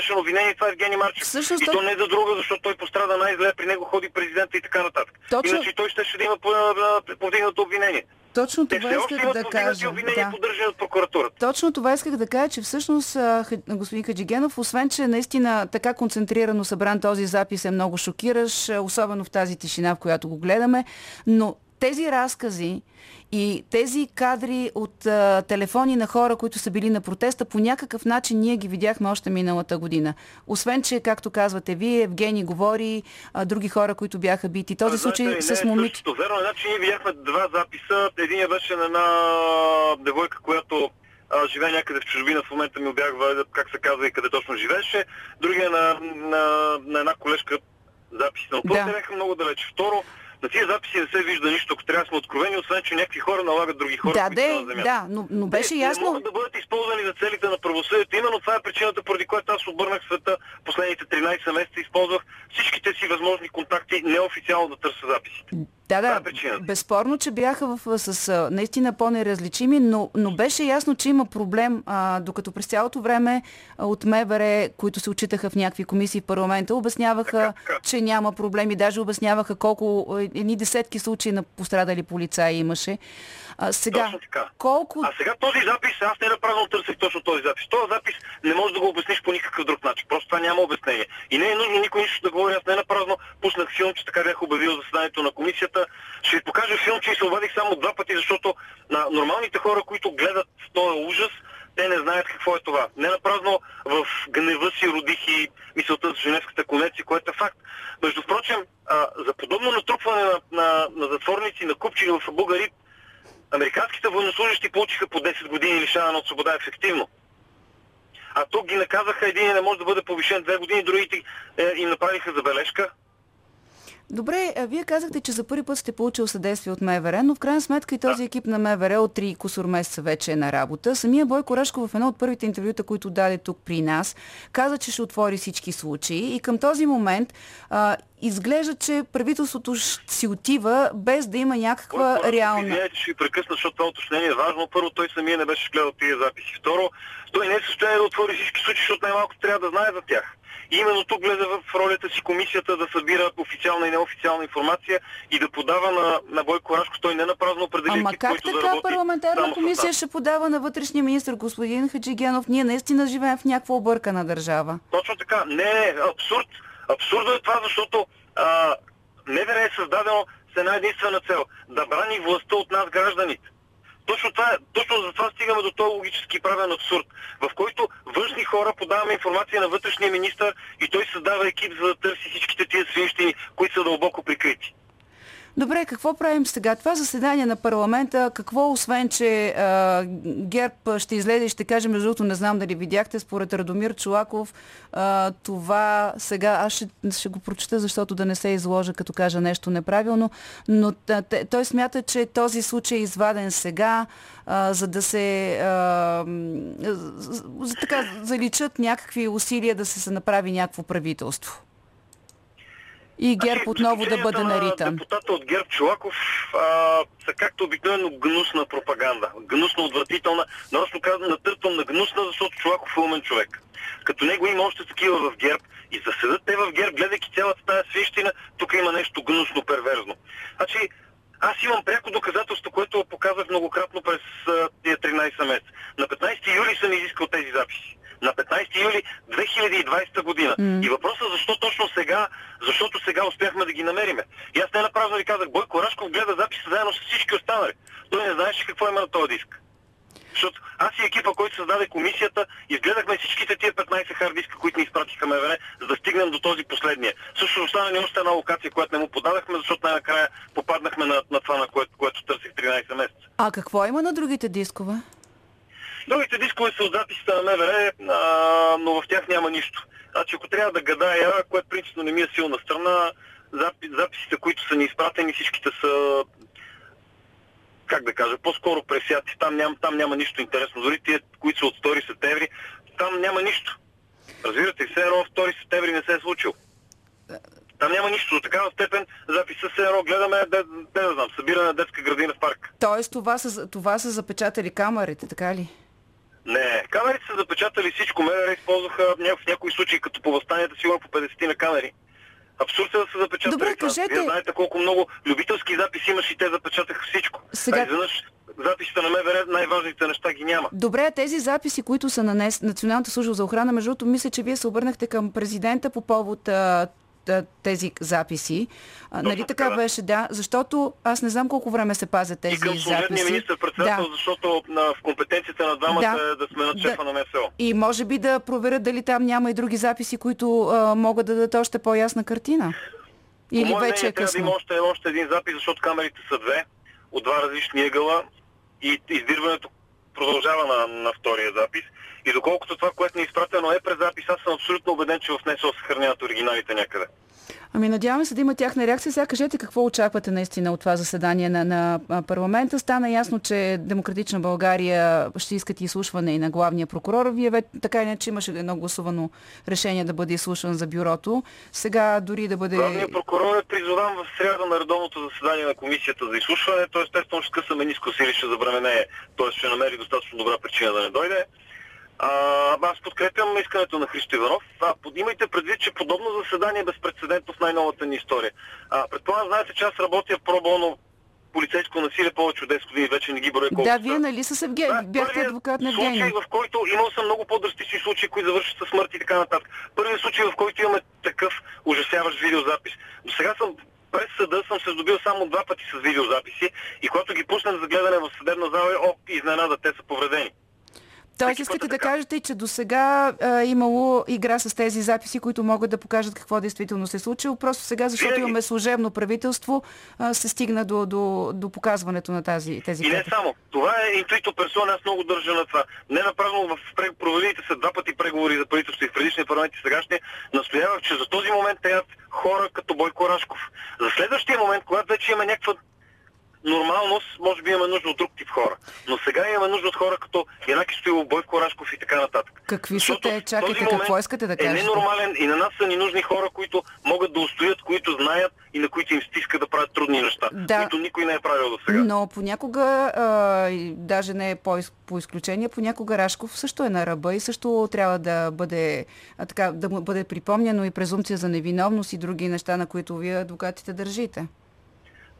днешен обвинение, това е Евгений Марчев. Всъщност, и то не за друга, защото той пострада най-зле, при него ходи президента и така нататък. Точно... Иначе той ще, ще има а, повдигнато обвинение. Точно Те това исках да кажа. Да. от прокуратурата. Точно това исках да кажа, че всъщност господин Хаджигенов, освен, че наистина така концентрирано събран този запис е много шокиращ, особено в тази тишина, в която го гледаме, но тези разкази и тези кадри от а, телефони на хора, които са били на протеста, по някакъв начин ние ги видяхме още миналата година. Освен, че, както казвате вие, Евгений говори, а, други хора, които бяха бити. Този А, случай знаете с момиче. същото. Верно, значи ние видяхме два записа. Един беше на една девойка, която а, живее някъде в чужбина. В момента ми обягва как се казва и къде точно живееше. Другия на, на, на една колежка запис. Но Да. бяха много далече. Второ, на тия записи не се вижда нищо, ако трябва да сме откровени, освен че някакви хора налагат други хора, Да, де, да, но, но беше Не ясно. могат да бъдат използвани за целите на правосъдието. Именно това е причината, поради която аз обърнах света последните 13 месеца. Използвах всичките си възможни контакти неофициално да търся записи. Да, да, е причината. безспорно, че бяха в, с наистина по-неразличими, но, но беше ясно, че има проблем, а, докато през цялото време от МВР, които се отчитаха в някакви комисии в парламента, обясняваха, Така, така. че няма проблеми, даже обясняваха колко едни десетки случаи на пострадали полицаи имаше. А, сега, Точно така. колко... А сега този запис, аз не направо търсих точно този запис. Този запис не можеш да го обясниш по никакъв друг начин. Просто това няма обяснение. И не е нужно никой нищо да говори. Аз не напразно пуснах филм, че така бях обявил заседанието на комисията. Ще ви покажа филм, че се обадих само два пъти, защото на нормалните хора, които гледат този ужас, те не знаят какво е това. Не напразно в гнева си родих и мисълта за Женевската конвенция, което е факт. Между впрочем, а, за подобно натрупване на, на, на затворници, на купчини в Бугари, Американските военнослужащи получиха по 10 години лишаване от свобода ефективно. А тук ги наказаха, един не може да бъде повишен 2 години, другите е, им направиха забележка. Добре, вие казахте, че за първи път сте получил съдействие от МВР, но в крайна сметка и този екип на МВР от 3 кусор месеца вече е на работа. Самия Бойко Рашков в едно от първите интервюта, които даде тук при нас, каза, че ще отвори всички случаи и към този момент а, изглежда, че правителството си отива без да има някаква Който, реална... Извинявайте, ще ви прекъсна, защото това уточнение е важно. Първо, той самия не беше гледал тия записи. Второ, той не е състояние да отвори всички случаи, защото най-малко трябва да знае за тях. И именно тук влезе в ролята си комисията да събира официална и неофициална информация и да подава на, на Бойко Рашко. Той не напразно определи Ама екип, как който да така работи парламентарна комисия ще подава на вътрешния министр господин Хаджигенов? Ние наистина живеем в някаква объркана държава. Точно така. Не, не, абсурд. Абсурдно е това, защото а, МВР е създадено с една единствена цел. Да брани властта от нас гражданите. Точно, това, е- точно за това стигаме до този логически правен абсурд, в който външни хора подаваме информация на вътрешния министр и той създава екип за да търси всичките тия свинщини, които са дълбоко прикрити. Добре, какво правим сега? Това заседание на парламента, какво освен, че а, ГЕРБ ще излезе и ще каже, между другото, не знам дали видяхте, според Радомир Чулаков, а, това сега, аз ще, ще го прочета, защото да не се изложа, като кажа нещо неправилно, но той смята, че този случай е изваден сега, а, за да се а, за, така, заличат някакви усилия да се направи някакво правителство. И ГЕРБ Значи, отново да бъде наритан. На депутата от ГЕРБ Чулаков а, са както обикновено гнусна пропаганда. Гнусна, отвратителна. Нарочно казвам, натъртвам на гнусна, защото Чулаков е умен човек. Като него има още такива в ГЕРБ и за седат те в ГЕРБ, гледайки цялата тази свищина, тук има нещо гнусно, перверзно. Значи, аз имам пряко доказателство, което показах многократно през тия 13 месеца. На 15 юли съм изискал тези записи. На 15 юли 2020 година. М. И въпросът е защо точно сега, защото сега успяхме да ги намериме. И аз не напразно ви казах, Бойко Рашков гледа записа заедно с всички останали. Той не знаеше какво има на този диск. Защото аз и екипа, който създаде комисията, изгледахме всичките тия 15 хард диска, които ни изпратиха МВР, за да стигнем до този последния. Също остана ни още една локация, която не му подадахме, защото най-накрая попаднахме на, на това, на което, което търсих 13 месеца. А какво има на другите дискове? Другите дискове са от записите на МВР, а, но в тях няма нищо. Значи ако трябва да гадая, което принципно не ми е силна страна, запи- записите, които са ни изпратени, всичките са как да кажа, по-скоро пресяти. Там, ням, там няма нищо интересно. Дори тия, които са от 2 септември, там няма нищо. Разбирате, все едно 2 септември не се е случил. Там няма нищо. До такава степен записа се едно гледаме, де, де, да знам, събиране на детска градина в парк. Тоест това са, това са запечатали камерите, така ли? Не, камерите са запечатали всичко. МВР използваха в някои случаи, като по възстанията, сигурно по 50 на камери. Абсурд е да са запечатали. Добре, кажете... Вие знаете колко много любителски записи имаш и те запечатаха всичко. Сега... А изведнъж записите на МВР, най-важните неща ги няма. Добре, тези записи, които са на Националната служба за охрана, между другото, мисля, че вие се обърнахте към президента по повод тези записи. Нали така беше, да, защото аз не знам колко време се пазят тези записи. И към служебния министр-председател, да. защото на, в компетенцията на двамата да. е да сме на шефа да. на МСО. И може би да проверят дали там няма и други записи, които а, могат да дадат още по-ясна картина. Или По вече е късно? Трябва да има още, още един запис, защото камерите са две, от два различни ъгъла и издирването продължава на, на втория запис. И доколкото това, което ни е изпратено е през запис, аз съм абсолютно убеден, че в НСО съхраняват оригиналите някъде. Ами надяваме се да има тяхна реакция. Сега кажете какво очаквате наистина от това заседание на, на парламента. Стана ясно, че Демократична България ще искат изслушване и на главния прокурор. Вие вече така иначе имаше едно гласувано решение да бъде изслушван за бюрото. Сега дори да бъде... Главният прокурор е призован в среда на редовното заседание на комисията за изслушване. Той естествено ще скъсаме ниско сили, ще забремене, т.е. ще намери достатъчно добра причина да не дойде. А, аз подкрепям искането на Христо Иванов. А, имайте предвид, че подобно заседание е безпредседентно в най-новата ни история. А, предполагам, знаете, че аз работя пробоно полицейско насилие повече от 10 години, вече не ги броя колко Да, вие нали с Евгений, да, бяхте адвокат на Евгений. Случай, в който имал съм много по-драстични случаи, които завършат със смърт и така нататък. Първият случай, в който имаме такъв ужасяващ видеозапис. До сега съм през съда съм се здобил само два пъти с видеозаписи и когато ги пуснем за гледане в съдебна зала, о, изненада, те са повредени. Тоест искате да кажете, че до сега е имало игра с тези записи, които могат да покажат какво действително се е случило. Просто сега, защото имаме служебно правителство, се стигна до, до, до показването на тази, тези И не само. Това е интуито персона, аз много държа на това. Не направо в провалите се два пъти преговори за правителство и в предишния парламент и сегашния, настоявах, че за този момент трябва хора като Бойко Рашков. За следващия момент, когато вече има някаква нормалност, може би имаме нужда от друг тип хора. Но сега имаме нужда от хора като Янаки Стоилов, Бойко Рашков и така нататък. Какви са те? Чакайте, какво искате да кажете? Е ненормален и на нас са ни нужни хора, които могат да устоят, които знаят и на които им стиска да правят трудни неща, да. които никой не е правил до сега. Но понякога, а, даже не е по, по изключение, понякога Рашков също е на ръба и също трябва да бъде, а, така, да бъде припомняно и презумпция за невиновност и други неща, на които вие адвокатите държите.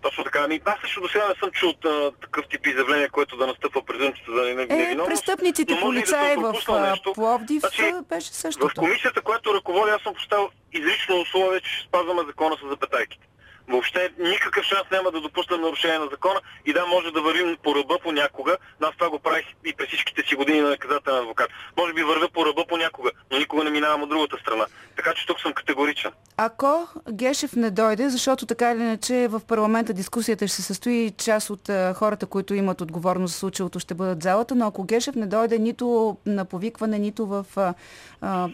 Точно така. Ами, аз също до сега не съм чул такъв тип изявление, което да настъпва презумцията за невиновност. Е, престъпниците полицаи да в Пловдив значи, беше същото. В комисията, която ръководя, аз съм поставил изрично условие, че ще спазваме закона с запетайките. Въобще никакъв шанс няма да допуснем нарушение на закона и да, може да вървим по ръба понякога. Аз това го правих и през всичките си години на наказателен адвокат. Може би вървя по ръба понякога, но никога не минавам от другата страна. Така че тук съм категоричен. Ако Гешев не дойде, защото така или иначе в парламента дискусията ще се състои, част от хората, които имат отговорност за случилото, ще бъдат залата, но ако Гешев не дойде нито на повикване, нито в а, а,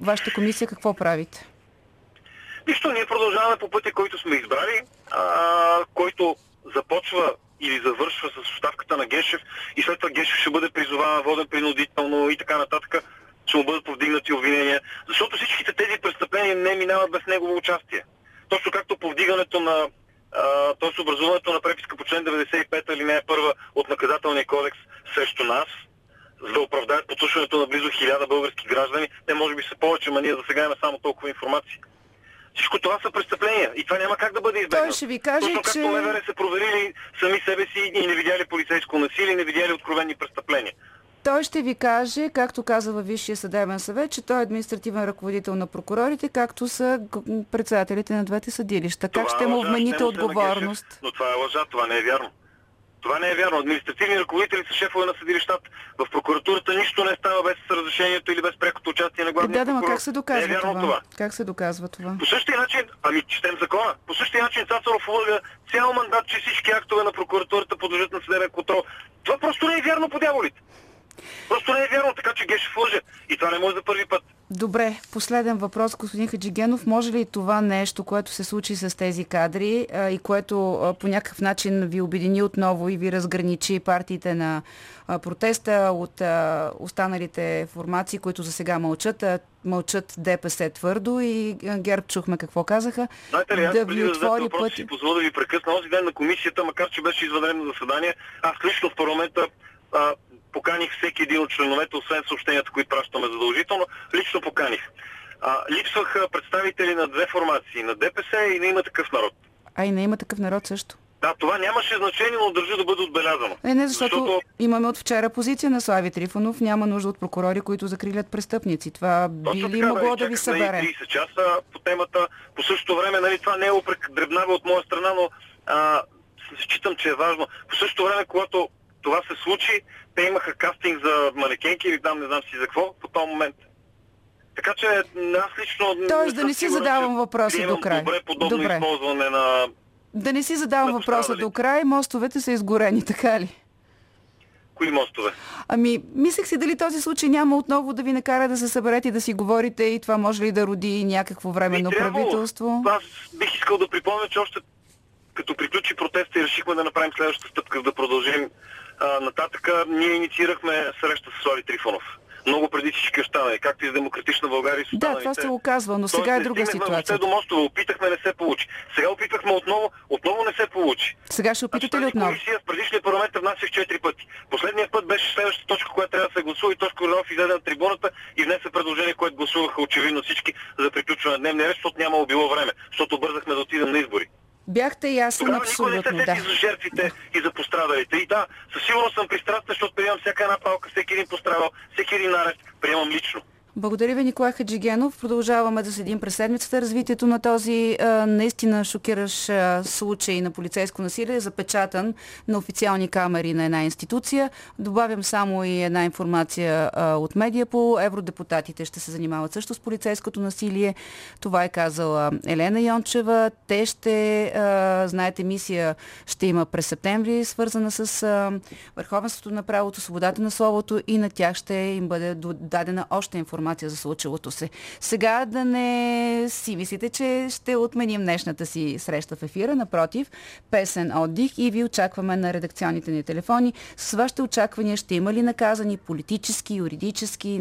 вашата комисия, какво правите? Нищо, ние продължаваме по пътя, който сме избрали, а, който започва или завършва с оставката на Гешев и след това Гешев ще бъде призован, воден принудително и така нататък, ще му бъдат повдигнати обвинения, защото всичките тези престъпления не минават без негово участие. Точно както повдигането на т.е. образуването на преписка по член 95 или не е първа от наказателния кодекс срещу нас, за да оправдаят подслушването на близо хиляда български граждани. Те може би са повече, но ние за сега имаме само толкова информация. Всичко това са престъпления и това няма как да бъде избегнато. Той ще ви каже, Точно че... както МВР са проверили сами себе си и не видяли полицейско насилие, не видяли откровени престъпления. Той ще ви каже, както каза във Висшия съдебен съвет, че той е административен ръководител на прокурорите, както са председателите на двете съдилища. Това как ще му вмените отговорност? Но това е лъжа, това не е вярно. Това не е вярно. Административни ръководители са шефове на съдилищата. В прокуратурата нищо не става без разрешението или без прекото участие на главния да, да, прокурор. как се доказва не е това? това? Как се доказва това? По същия начин, ами четем закона, по същия начин Цацаров лъга цял мандат, че всички актове на прокуратурата подлежат на съдебен контрол. Това просто не е вярно по дяволите. Просто не е вярно, така че Гешев лъже. И това не може да първи път. Добре, последен въпрос, господин Хаджигенов. Може ли това нещо, което се случи с тези кадри а, и което а, по някакъв начин ви обедини отново и ви разграничи партиите на а, протеста от а, останалите формации, които за сега мълчат, а, мълчат ДПС твърдо и а, ГЕРБ чухме какво казаха. Знаете ли, аз да ви отвори да път... си позволя да ви прекъсна. Онзи ден на комисията, макар че беше извънредно заседание, аз лично в парламента а, поканих всеки един от членовете, освен съобщенията, които пращаме задължително, лично поканих. А, липсваха представители на две формации, на ДПС и на има такъв народ. А и на има такъв народ също. Да, това нямаше значение, но държа да бъде отбелязано. Е, не, защото, защото имаме от вчера позиция на Слави Трифонов. Няма нужда от прокурори, които закрилят престъпници. Това би ли могло да ви събере? 30 часа по темата. По същото време, нали, това не е упрек дребнава от моя страна, но а, считам, че е важно. По същото време, когато това се случи, те имаха кастинг за манекенки или там не знам си за какво по този момент. Така че аз лично... Тоест да не си задавам въпроса до край. Добре, подобно добре. използване на... Да не си задавам въпроса до край, мостовете са изгорени, така ли? Кои мостове? Ами, мислех си дали този случай няма отново да ви накара да се съберете и да си говорите и това може ли да роди някакво временно правителство? Аз бих искал да припомня, че още като приключи протеста и решихме да направим следващата стъпка, да продължим а, нататъка, ние инициирахме среща с Слави Трифонов. Много преди всички останали, както и с Демократична България. И да, това се го казва, но сега е друга ситуация. до мостове, опитахме, не се получи. Сега опитахме отново, отново не се получи. Сега ще опитате значи, ли отново? Комисия в предишния парламент внасях 4 пъти. Последният път беше следващата точка, която трябва да се гласува и точка Орленов излезе на трибуната и внесе предложение, което гласуваха очевидно всички за приключване на дневния ред, защото нямало било време, защото бързахме да отидем на избори. Бяхте ясен Тогава абсолютно, никой не се да. за жертвите и за пострадалите. И да, със сигурност съм пристрастен, защото приемам всяка една палка, всеки един пострадал, всеки един арест, приемам лично. Благодаря ви, Николай Хаджигенов. Продължаваме да следим през седмицата развитието на този а, наистина шокиращ а, случай на полицейско насилие, запечатан на официални камери на една институция. Добавям само и една информация а, от медия по евродепутатите. Ще се занимават също с полицейското насилие. Това е казала Елена Йончева. Те ще, а, знаете, мисия ще има през септември, свързана с а, върховенството на правото, свободата на словото и на тях ще им бъде дадена още информация информация за случилото се. Сега да не си мислите, че ще отменим днешната си среща в ефира. Напротив, песен отдих и ви очакваме на редакционните ни телефони. С вашите очаквания ще има ли наказани политически, юридически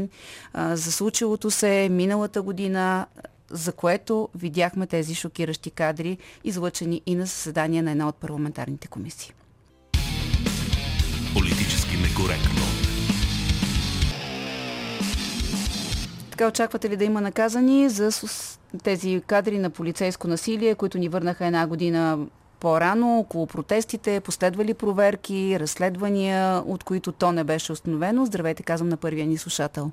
за случилото се миналата година за което видяхме тези шокиращи кадри, излъчени и на заседание на една от парламентарните комисии. Политически некоректно. Така очаквате ли да има наказани за тези кадри на полицейско насилие, които ни върнаха една година по-рано, около протестите, последвали проверки, разследвания, от които то не беше установено. Здравейте, казвам на първия ни слушател.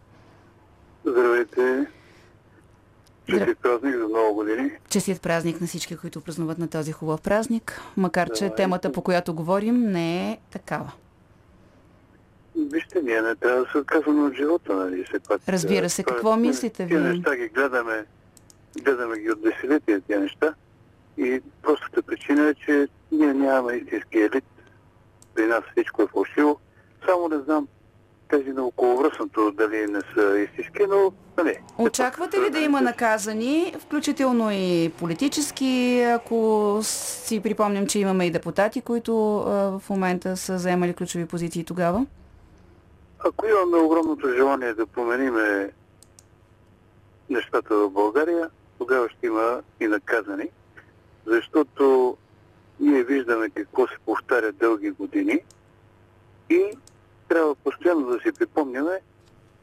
Здравейте. Честит празник за много години. Честит празник на всички, които празнуват на този хубав празник, макар че темата, по която говорим, не е такава. Вижте, ние не трябва да се отказваме от живота, нали? Все пак, Разбира се. Какво това, мислите ви? Тия неща ги гледаме, гледаме ги от десетилетия тия неща и простата причина е, че ние нямаме истински елит. При нас всичко е фалшиво. Само не знам тези на околовръстното дали не са истински, но нали. Очаквате ли да има наказани, включително и политически, ако си припомням, че имаме и депутати, които а, в момента са заемали ключови позиции тогава? Ако имаме огромното желание да помениме нещата в България, тогава ще има и наказани, защото ние виждаме какво се повтаря дълги години и трябва постоянно да си припомняме,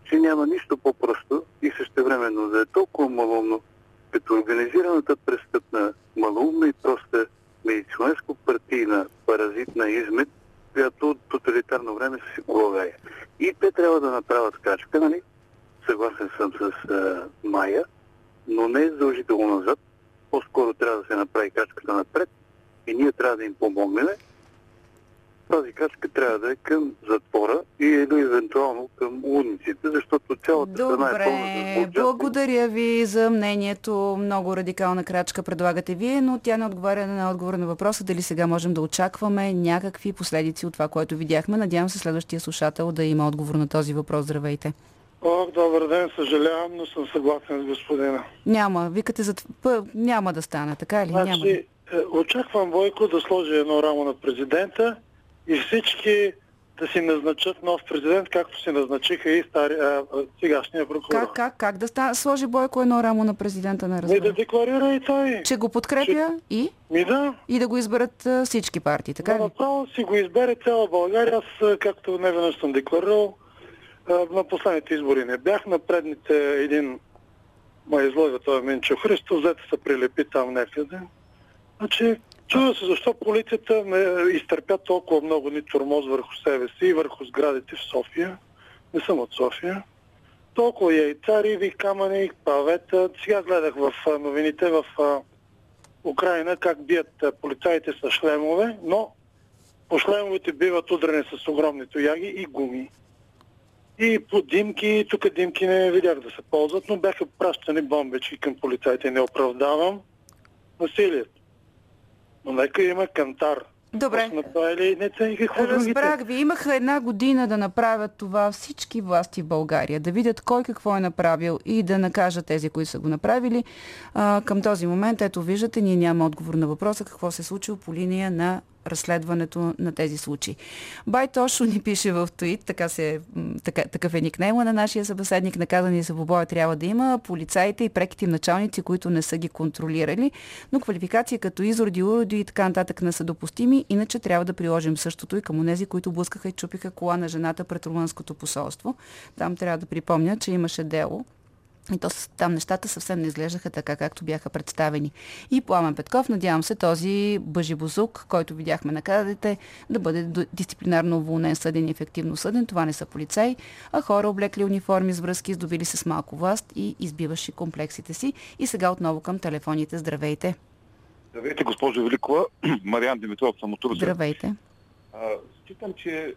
че няма нищо по-просто и същевременно да е толкова малумно, като организираната престъпна, малумна и проста медицинско-партийна паразитна измет, която от тоталитарно време си България. И те трябва да направят крачка, нали? Съгласен съм с а, Майя, но не е задължително назад. По-скоро трябва да се направи крачката напред и ние трябва да им помогнем. Тази крачка трябва да е към затвора и или евентуално към лудниците, защото цялата Добре, страна е пълна с благодаря ви за мнението. Много радикална крачка предлагате вие, но тя не отговаря на отговор на въпроса дали сега можем да очакваме някакви последици от това, което видяхме. Надявам се следващия слушател да има отговор на този въпрос. Здравейте! Ох, добър ден, съжалявам, но съм съгласен с господина. Няма, викате за... Няма да стане, така ли? Значи, Няма. е, очаквам Бойко да сложи едно рамо на президента и всички да си назначат нов президент, както си назначиха и стари, а, сегашния прокурор. Как, как, как да ста... сложи Бойко едно рамо на президента на Не да разбира? декларира и той. Че го подкрепя и? Ми да, И да го изберат а, всички партии, така да ли? направо си го избере цяла България. Аз, както не веднъж съм декларирал, на последните избори не бях. На предните един ма излага той Минчо Христов, взете се прилепи там някъде. Значи, чува се защо полицията ме изтърпя толкова много ни тормоз върху себе си и върху сградите в София. Не съм от София. Толкова яйца, риви, камъни, павета. Сега гледах в новините в Украина как бият полицаите с шлемове, но по шлемовете биват удрени с огромни тояги и гуми. И по димки, тук димки не видях да се ползват, но бяха пращани бомбички към полицаите. Не оправдавам насилието. Но нека има кантар. Добре. Направили, не какво другите. Разбрах ви. Имаха една година да направят това всички власти в България, да видят кой какво е направил и да накажат тези, които са го направили. А, към този момент, ето виждате, ние няма отговор на въпроса какво се е случило по линия на разследването на тези случаи. Бай Тошо ни пише в твит, така се, така, такъв е никнейма на нашия събеседник, наказани за побоя трябва да има. Полицаите и преките им началници, които не са ги контролирали, но квалификации като изроди, уроди и така нататък не са допустими, иначе трябва да приложим същото и към онези, които блъскаха и чупиха кола на жената пред румънското посолство. Там трябва да припомня, че имаше дело и то там нещата съвсем не изглеждаха така, както бяха представени. И Пламен Петков, надявам се, този бъжибозук, който видяхме на кадрите, да бъде дисциплинарно уволнен, съден и ефективно съден. Това не са полицаи, а хора облекли униформи с връзки, здобили се с малко власт и избиващи комплексите си. И сега отново към телефоните. Здравейте! Здравейте, госпожо Великова. *clears throat* Мариан Димитров съм от. Здравейте! А, Считам, че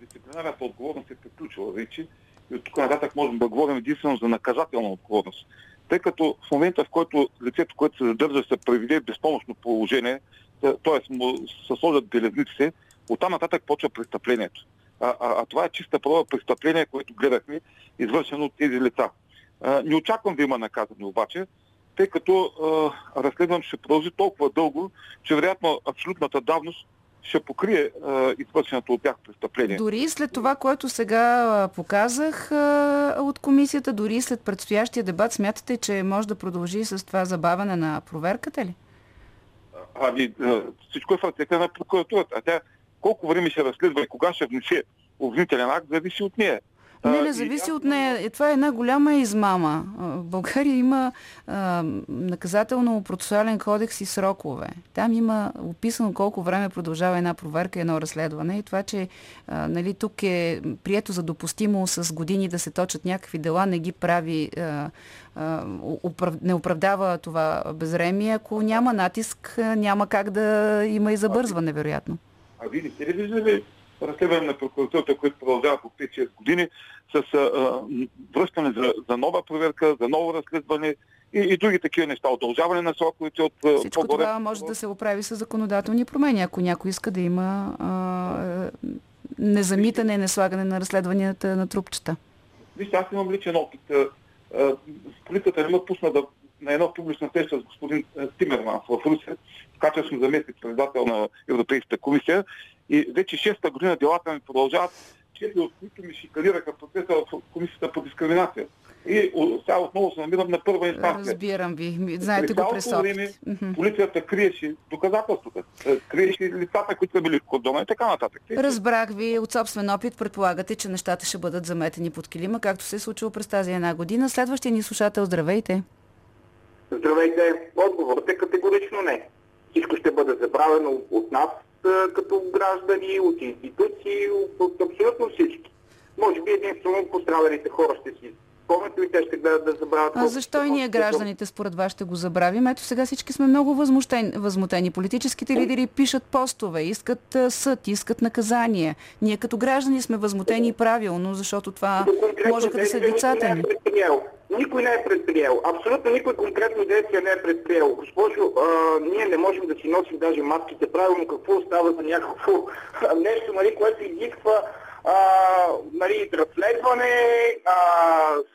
дисциплинарната отговорност е приключила вече и от тук нататък можем да говорим единствено за наказателна отговорност. Тъй като в момента, в който лицето, което се задържа, се приведе в безпомощно положение, т.е. му се сложат белезниците, оттам нататък почва престъплението. А, а, а това е чиста проба престъпление, което гледахме, извършено от тези лица. А, не очаквам да има наказани обаче, тъй като а, разследването ще продължи толкова дълго, че вероятно абсолютната давност ще покрие а, извършеното от тях престъпление. Дори след това, което сега показах а, от комисията, дори след предстоящия дебат, смятате, че може да продължи с това забавяне на проверката ли? Ами, всичко е в ръцете на прокуратурата. А тя колко време ще разследва и кога ще внесе обвинителен акт, зависи от нея. Не, не зависи от нея. Е, Това е една голяма измама. В България има наказателно-процесуален кодекс и срокове. Там има описано колко време продължава една проверка и едно разследване. И това, че а, нали, тук е прието за допустимо с години да се точат някакви дела, не ги прави, а, а, не оправдава това безремие. Ако няма натиск, няма как да има и забързване, вероятно. А видите ли, виждали разследване на прокуратурата, които продължава по 5-6 години, с а, връщане за, за нова проверка, за ново разследване и, и други такива неща. Удължаване на сроковете от Всичко по-горе. това може да се оправи с законодателни промени, ако някой иска да има а, незамитане и неслагане на разследванията на трупчета. Вижте, аз имам личен опит. Полицията не ме пусна да, на една публична среща с господин Тимерман в Русе, в качеството заместник председател на Европейската комисия и вече 6-та година делата ми продължават, четири от които ми шикалираха процеса в комисията по дискриминация. И сега отново се намирам на първа инстанция. Разбирам ви. Знаете го през време полицията криеше доказателствата, е, криеше лицата, които са били в кордона и така нататък. Разбрах ви от собствен опит, предполагате, че нещата ще бъдат заметени под килима, както се е случило през тази една година. Следващия ни слушател, здравейте. Здравейте. Отговорът е категорично не. Всичко ще бъде забравено от нас като граждани, от институции, от абсолютно всички. Може би единствено пострадалите хора ще си спомнят и те ще гледат да забравят. А защо и ние гражданите според вас ще го забравим? Ето сега всички сме много възмутени. Политическите лидери пишат постове, искат съд, искат наказание. Ние като граждани сме възмутени правилно, защото това можеха да са децата ни. Никой не е предприел. Абсолютно никой конкретно действие не е предприел. Госпожо, а, ние не можем да си носим даже маските правилно. Какво остава за някакво нещо, нали, което изисква а, нали, разследване, а,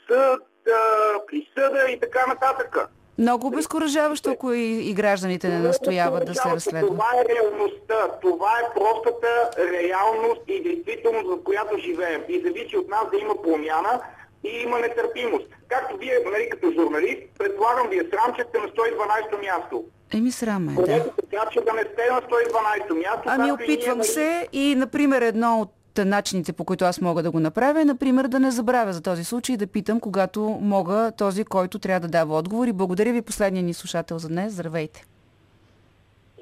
съд, а, присъда и така нататък. Много обезкуражаващо, ако и, и гражданите не настояват да се разследват. Това е реалността. Това е простата реалност и действителност, в която живеем. И зависи от нас да има промяна и има нетърпимост. Както вие, нали, като журналист, предполагам ви е срам, че сте на 112-то място. Еми срам е, да. Така, че да не сте на 112-то място. Ами както и опитвам ние, се и, например, едно от начините, по които аз мога да го направя, е, например, да не забравя за този случай, да питам, когато мога този, който трябва да дава отговори. Благодаря ви, последния ни слушател за днес. Здравейте.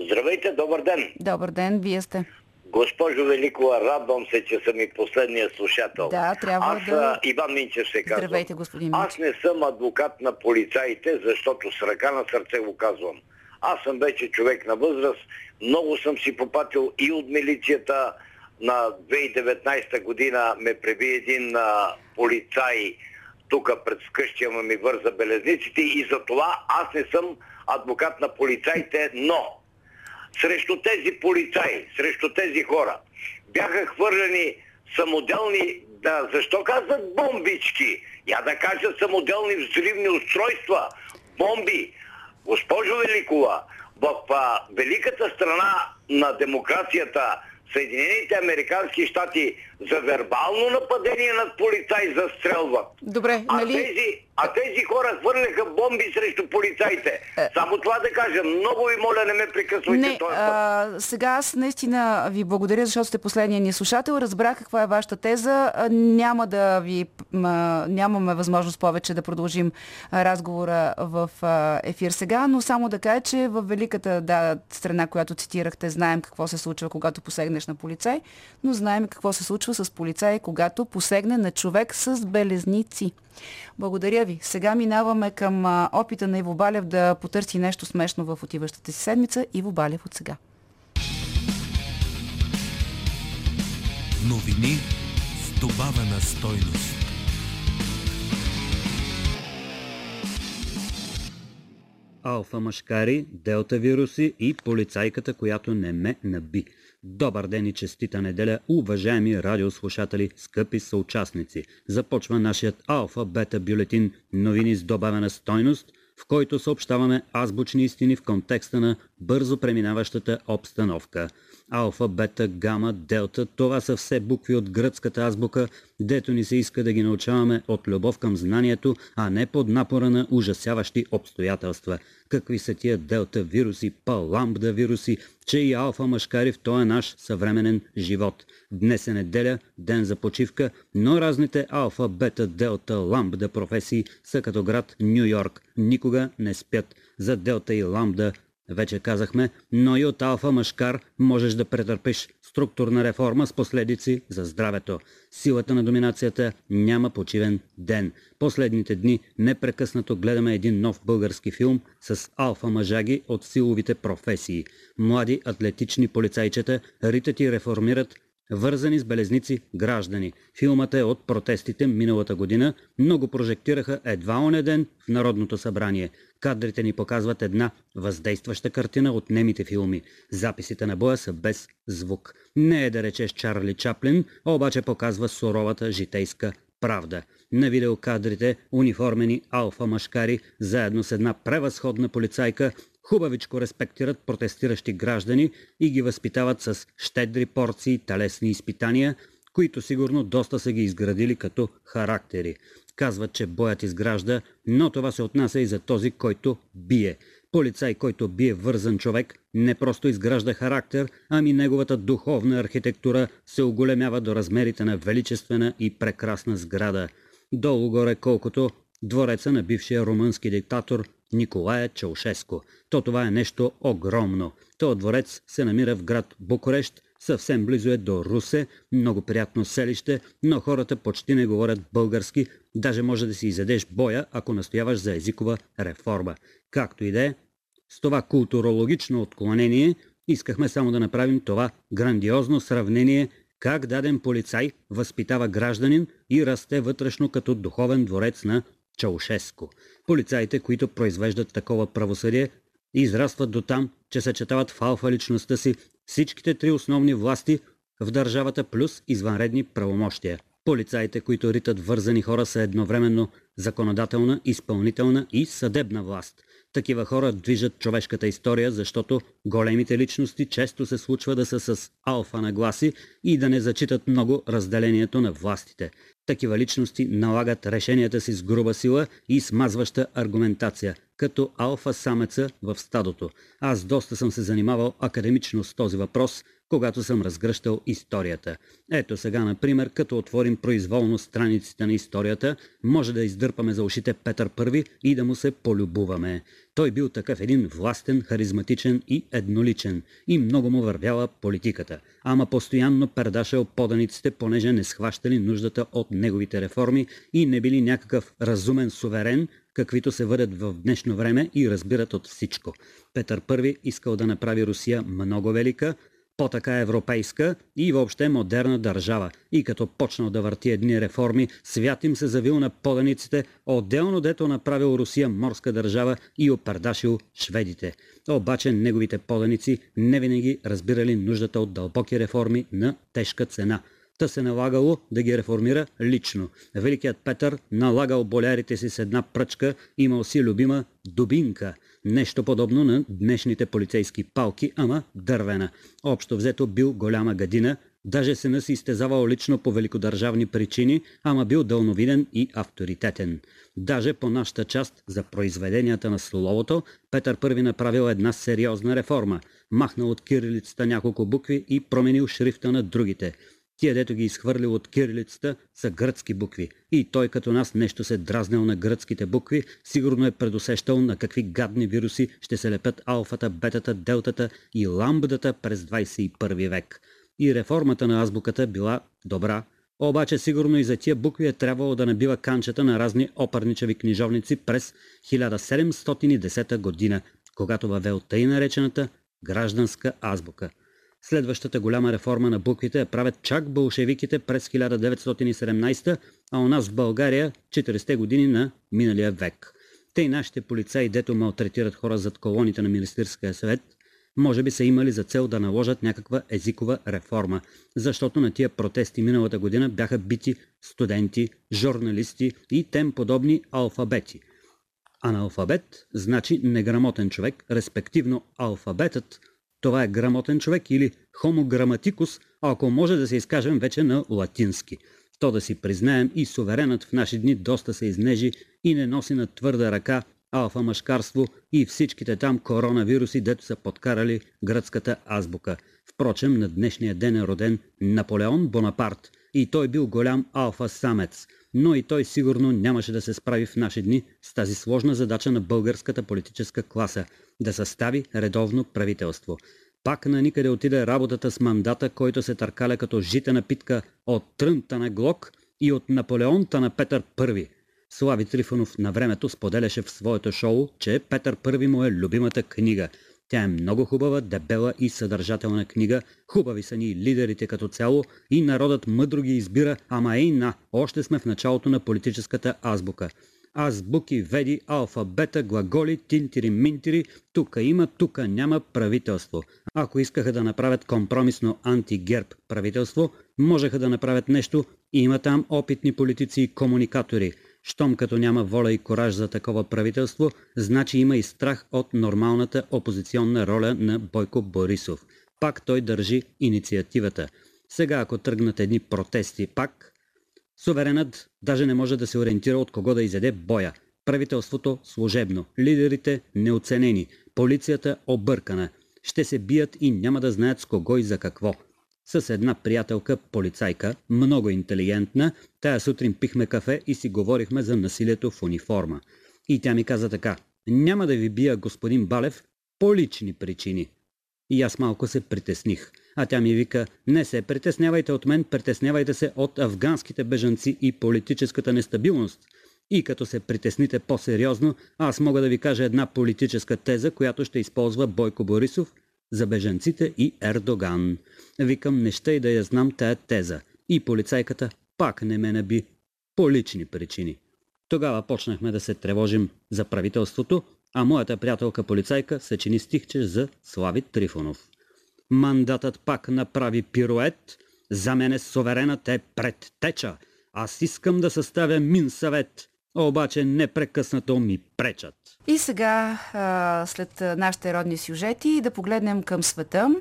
Здравейте, добър ден. Добър ден, вие сте. Госпожо Великова, радвам се, че съм и последния слушател. Да, трябва Аз, да- Иван Минчев се казвам. Здравейте, господин Аз Минчев. не съм адвокат на полицаите, защото с ръка на сърце го казвам. Аз съм вече човек на възраст, много съм си попатил и от милицията. На 2019 година ме преби един а, полицай тук пред вкъщи, ама ми върза белезниците и за това аз не съм адвокат на полицаите, но срещу тези полицаи, срещу тези хора бяха хвърлени самоделни, да, защо казват бомбички? Я да кажат самоделни взривни устройства, бомби. Госпожо Великова, в а, великата страна на демокрацията, Съединените Американски щати за вербално нападение над полицаи застрелват. Добре, А, нали... тези, а тези хора хвърляха бомби срещу полицаите. Е. Само това да кажа. Много ви моля, не ме прекъсвайте Не, този път. а, сега аз наистина ви благодаря, защото сте последния ни слушател. Разбрах каква е вашата теза. Няма да ви... нямаме възможност повече да продължим разговора в ефир сега, но само да кажа, че в великата да, страна, която цитирахте, знаем какво се случва, когато посегнеш на полицай, но знаем какво се случва с полицай, когато посегне на човек с белезници. Благодаря ви. Сега минаваме към опита на Иво Балев да потърси нещо смешно в отиващата си седмица. Иво Балев от сега. Новини с добавена стойност. алфа машкари, делта вируси и полицайката, която не ме наби. Добър ден и честита неделя, уважаеми радиослушатели, скъпи съучастници. Започва нашият алфа-бета бюлетин новини с добавена стойност, в който съобщаваме азбучни истини в контекста на бързо преминаващата обстановка. Алфа, бета, гама, делта, това са все букви от гръцката азбука, дето ни се иска да ги научаваме от любов към знанието, а не под напора на ужасяващи обстоятелства. Какви са тия делта вируси, паламбда вируси, че и алфа мъжкари в този наш съвременен живот. Днес е неделя, ден за почивка, но разните алфа, бета, делта, ламбда професии са като град Нью Йорк. Никога не спят. За делта и ламбда вече казахме, но и от алфа мъжкар можеш да претърпиш структурна реформа с последици за здравето. Силата на доминацията няма почивен ден. Последните дни непрекъснато гледаме един нов български филм с алфа мъжаги от силовите професии. Млади атлетични полицайчета ритат и реформират Вързани с белезници граждани. Филмът е от протестите миналата година, но го прожектираха едва оне ден в Народното събрание. Кадрите ни показват една въздействаща картина от немите филми. Записите на боя са без звук. Не е да речеш Чарли Чаплин, обаче показва суровата житейска правда. На видеокадрите униформени алфа машкари заедно с една превъзходна полицайка хубавичко респектират протестиращи граждани и ги възпитават с щедри порции талесни изпитания, които сигурно доста са ги изградили като характери. Казват, че боят изгражда, но това се отнася и за този, който бие. Полицай, който бие вързан човек, не просто изгражда характер, ами неговата духовна архитектура се оголемява до размерите на величествена и прекрасна сграда. Долу-горе колкото двореца на бившия румънски диктатор Николая Чаушеско. То това е нещо огромно. То дворец се намира в град Букурещ, съвсем близо е до Русе, много приятно селище, но хората почти не говорят български, даже може да си изядеш боя, ако настояваш за езикова реформа. Както и да е, с това културологично отклонение искахме само да направим това грандиозно сравнение как даден полицай възпитава гражданин и расте вътрешно като духовен дворец на Чаушеско. Полицаите, които произвеждат такова правосъдие, израстват до там, че съчетават в алфа личността си всичките три основни власти, в държавата плюс извънредни правомощия. Полицаите, които ритат вързани хора са едновременно законодателна, изпълнителна и съдебна власт. Такива хора движат човешката история, защото големите личности често се случва да са с алфа нагласи и да не зачитат много разделението на властите. Такива личности налагат решенията си с груба сила и смазваща аргументация, като алфа-самеца в стадото. Аз доста съм се занимавал академично с този въпрос, когато съм разгръщал историята. Ето сега, например, като отворим произволно страниците на историята, може да издърпаме за ушите Петър I и да му се полюбуваме. Той бил такъв един властен, харизматичен и едноличен. И много му вървяла политиката. Ама постоянно пердашал поданиците, понеже не схващали нуждата от неговите реформи и не били някакъв разумен суверен, каквито се въдят в днешно време и разбират от всичко. Петър I искал да направи Русия много велика, по-така европейска и въобще модерна държава. И като почнал да върти едни реформи, свят им се завил на поданиците, отделно дето направил Русия морска държава и опердашил шведите. Обаче неговите поданици не винаги разбирали нуждата от дълбоки реформи на тежка цена – Та се налагало да ги реформира лично. Великият Петър налагал болярите си с една пръчка, имал си любима дубинка. Нещо подобно на днешните полицейски палки, ама дървена. Общо взето бил голяма гадина, даже се наси изтезавал лично по великодържавни причини, ама бил дълновиден и авторитетен. Даже по нашата част за произведенията на словото, Петър I направил една сериозна реформа. Махнал от кирилицата няколко букви и променил шрифта на другите – Тия, дето ги изхвърлил от кирилицата, са гръцки букви. И той като нас нещо се дразнел на гръцките букви, сигурно е предусещал на какви гадни вируси ще се лепят алфата, бетата, делтата и ламбдата през 21 век. И реформата на азбуката била добра, обаче сигурно и за тия букви е трябвало да набива канчета на разни опърничави книжовници през 1710 година, когато въвел тъй наречената гражданска азбука. Следващата голяма реформа на буквите я правят чак болшевиките през 1917, а у нас в България 40-те години на миналия век. Те и нашите полицаи, дето малтретират хора зад колоните на Министерския съвет, може би са имали за цел да наложат някаква езикова реформа, защото на тия протести миналата година бяха бити студенти, журналисти и тем подобни алфабети. Аналфабет значи неграмотен човек, респективно алфабетът това е грамотен човек или homo grammaticus, ако може да се изкажем вече на латински. То да си признаем и суверенът в наши дни доста се изнежи и не носи на твърда ръка алфа мъжкарство и всичките там коронавируси, дето са подкарали гръцката азбука. Впрочем, на днешния ден е роден Наполеон Бонапарт и той бил голям алфа самец, но и той сигурно нямаше да се справи в наши дни с тази сложна задача на българската политическа класа – да състави редовно правителство. Пак на никъде отиде работата с мандата, който се търкаля като житена питка от Трънта на Глок и от Наполеонта на Петър I. Слави Трифонов на времето споделяше в своето шоу, че Петър I му е любимата книга. Тя е много хубава, дебела и съдържателна книга. Хубави са ни лидерите като цяло и народът мъдро ги избира, ама ей на, още сме в началото на политическата азбука азбуки, веди, алфа, бета, глаголи, тинтири, минтири, тука има, тука няма правителство. Ако искаха да направят компромисно антигерб правителство, можеха да направят нещо и има там опитни политици и комуникатори. Щом като няма воля и кораж за такова правителство, значи има и страх от нормалната опозиционна роля на Бойко Борисов. Пак той държи инициативата. Сега ако тръгнат едни протести пак, Суверенът даже не може да се ориентира от кого да изеде боя. Правителството служебно, лидерите неоценени, полицията объркана. Ще се бият и няма да знаят с кого и за какво. С една приятелка, полицайка, много интелигентна, тая сутрин пихме кафе и си говорихме за насилието в униформа. И тя ми каза така, няма да ви бия господин Балев по лични причини. И аз малко се притесних. А тя ми вика, не се притеснявайте от мен, притеснявайте се от афганските бежанци и политическата нестабилност. И като се притесните по-сериозно, аз мога да ви кажа една политическа теза, която ще използва Бойко Борисов за бежанците и Ердоган. Викам, не ще и да я знам тая теза. И полицайката пак не ме наби. По лични причини. Тогава почнахме да се тревожим за правителството, а моята приятелка полицайка съчини стихче за Слави Трифонов. Мандатът пак направи пирует За мене суверенът е предтеча. Аз искам да съставя мин съвет, обаче непрекъснато ми пречат. И сега, след нашите родни сюжети, да погледнем към света.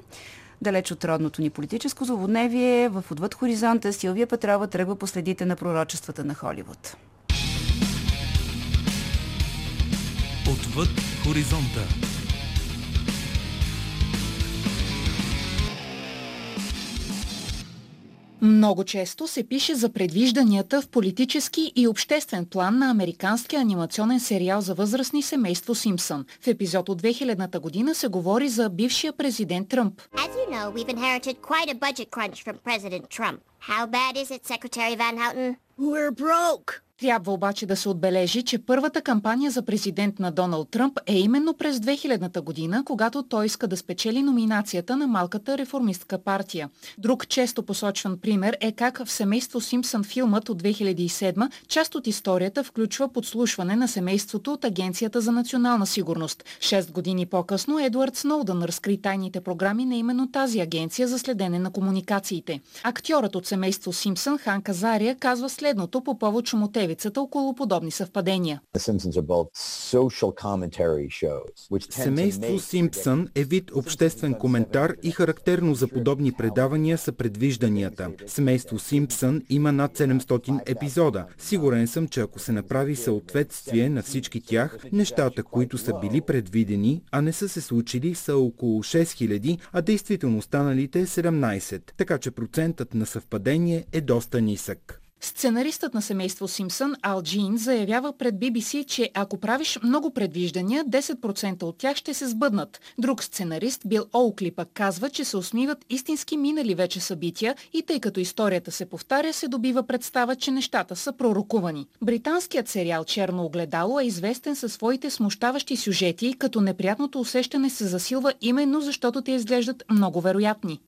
Далеч от родното ни политическо злободневие, в отвъд хоризонта Силвия Петрова тръгва по следите на пророчествата на Холивуд. Отвъд хоризонта. Много често се пише за предвижданията в политически и обществен план на американския анимационен сериал за възрастни семейство Симпсън. В епизод от 2000-та година се говори за бившия президент Тръмп. As you know, we've inherited quite a budget crunch from President Trump. How bad is it, Secretary Van Houten? We're broke. Трябва обаче да се отбележи, че първата кампания за президент на Доналд Тръмп е именно през 2000-та година, когато той иска да спечели номинацията на малката реформистка партия. Друг често посочван пример е как в семейство Симпсън филмът от 2007 част от историята включва подслушване на семейството от Агенцията за национална сигурност. Шест години по-късно Едуард Сноудън разкри тайните програми на именно тази агенция за следене на комуникациите. Актьорът от семейство Симпсън Хан Казария казва следното по повод шумоте левицата около подобни съвпадения. Семейство Симпсън е вид обществен коментар и характерно за подобни предавания са предвижданията. Семейство Симпсън има над 700 епизода. Сигурен съм, че ако се направи съответствие на всички тях, нещата, които са били предвидени, а не са се случили, са около 6000, а действително останалите 17. Така че процентът на съвпадение е доста нисък. Сценаристът на семейство Симпсън Ал Джин заявява пред BBC, че ако правиш много предвиждания, 10% от тях ще се сбъднат. Друг сценарист Бил Оукли пък казва, че се усмиват истински минали вече събития и тъй като историята се повтаря, се добива представа, че нещата са пророкувани. Британският сериал Черно огледало е известен със своите смущаващи сюжети, като неприятното усещане се засилва именно защото те изглеждат много вероятни.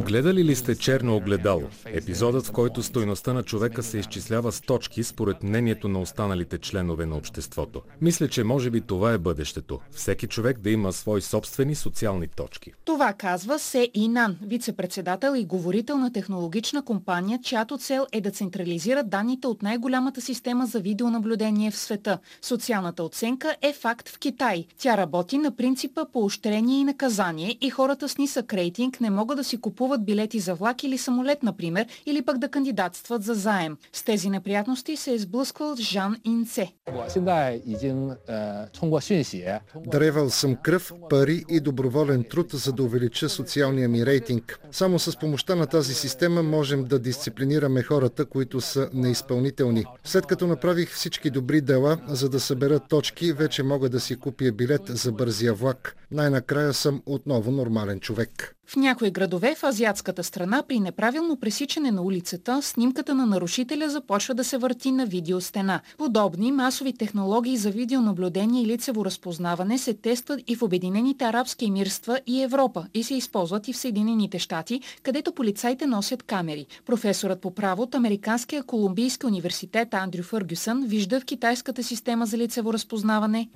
Гледали ли сте Черно огледало? Епизодът, в който стойността на човека се изчислява с точки според мнението на останалите членове на обществото. Мисля, че може би това е бъдещето. Всеки човек да има свои собствени социални точки. Това казва Се Инан, вице-председател и говорител на технологична компания, чиято цел е да централизира данните от най-голямата система за видеонаблюдение в света. Социалната оценка е факт в Китай. Тя работи на принципа поощрение и наказание и хората с нисък рейтинг не могат да си купуват билети за влак или самолет, например, или пък да кандидатстват за заем. С тези неприятности се е сблъсквал Жан Инце. Даревал съм кръв, пари и доброволен труд, за да увелича социалния ми рейтинг. Само с помощта на тази система можем да дисциплинираме хората, които са неизпълнителни. След като направих всички добри дела, за да събера точки, вече мога да си купя билет за бързия влак. Най-накрая съм отново нормален човек. В някои градове в азиатската страна при неправилно пресичане на улицата, снимката на нарушителя започва да се върти на видеостена. Подобни масови технологии за видеонаблюдение и лицево разпознаване се тестват и в Обединените арабски емирства и Европа и се използват и в Съединените щати, където полицайите носят камери. Професорът по право от Американския колумбийски университет Андрю Фъргюсън вижда в китайската система за лицево разпознаване.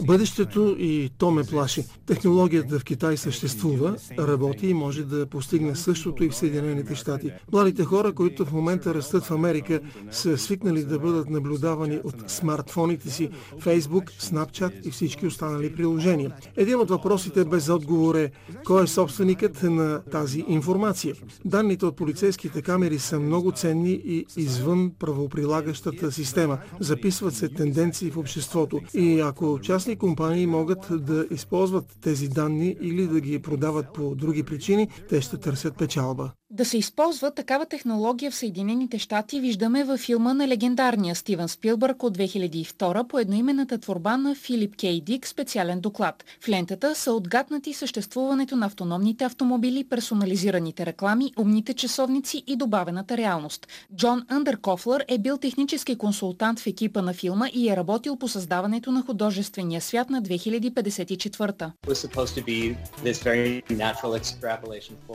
Бъдещето и то ме плаши. Технологията в Китай съществува, работи и може да постигне същото и в Съединените щати. Младите хора, които в момента растат в Америка, са свикнали да бъдат наблюдавани от смартфоните си, Facebook, Snapchat и всички останали приложения. Един от въпросите без отговор е кой е собственикът на тази информация. Данните от полицейските камери са много ценни и извън правоприлагащата система. Записват се тенденции в обществото и ако частни компании могат да използват използват тези данни или да ги продават по други причини, те ще търсят печалба. Да се използва такава технология в Съединените щати виждаме във филма на легендарния Стивен Спилбърг от 2002 по едноименната творба на Филип Кей Дик специален доклад. В лентата са отгаднати съществуването на автономните автомобили, персонализираните реклами, умните часовници и добавената реалност. Джон Андеркофлър е бил технически консултант в екипа на филма и е работил по създаването на художествения свят на 2054.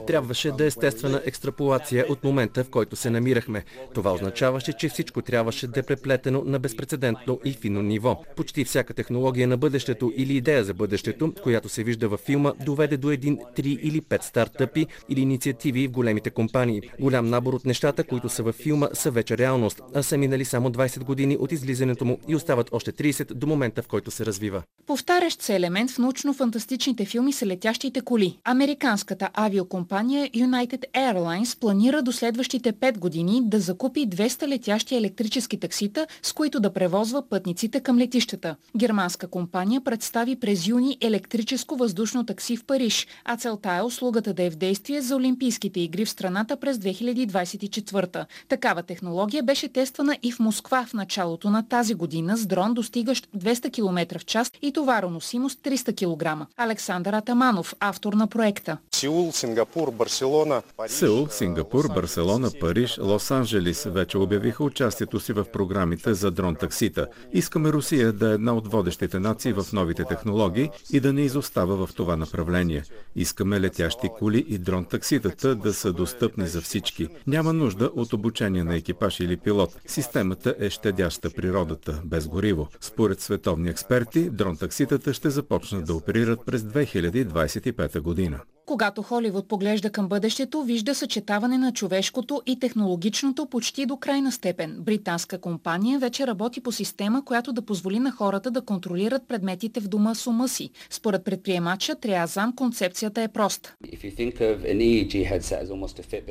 Трябваше да е естествена екстраполация от момента, в който се намирахме. Това означаваше, че всичко трябваше да е преплетено на безпредседентно и фино ниво. Почти всяка технология на бъдещето или идея за бъдещето, която се вижда във филма, доведе до един, три или пет стартъпи или инициативи в големите компании. Голям набор от нещата, които са във филма, са вече реалност, а са минали само 20 години от излизането му и остават още 30 до момента, в който се развива. Повтарящ се елемент в научно-фантастичните филми са летящите коли. Американската авиокомпания United Airlines планира до следващите 5 години да закупи 200 летящи електрически таксита, с които да превозва пътниците към летищата. Германска компания представи през юни електрическо въздушно такси в Париж, а целта е услугата да е в действие за Олимпийските игри в страната през 2024. Такава технология беше тествана и в Москва в началото на тази година с дрон, достигащ 200 км в час и товароносимост 300 кг. Александър Атаманов, автор на проекта. Сеул, Сингапур, Барселона, Сеул, Сингапур, Барселона, Париж, Лос-Анджелис вече обявиха участието си в програмите за дрон таксита. Искаме Русия да е една от водещите нации в новите технологии и да не изостава в това направление. Искаме летящи коли и дрон такситата да са достъпни за всички. Няма нужда от обучение на екипаж или пилот. Системата е щадяща природата, без гориво. Според световни експерти, дрон такситата ще започнат да оперират през 2025 година. Когато Холивуд поглежда към бъдещето, вижда съчетаване на човешкото и технологичното почти до крайна степен. Британска компания вече работи по система, която да позволи на хората да контролират предметите в дома с ума си. Според предприемача Триазам концепцията е проста.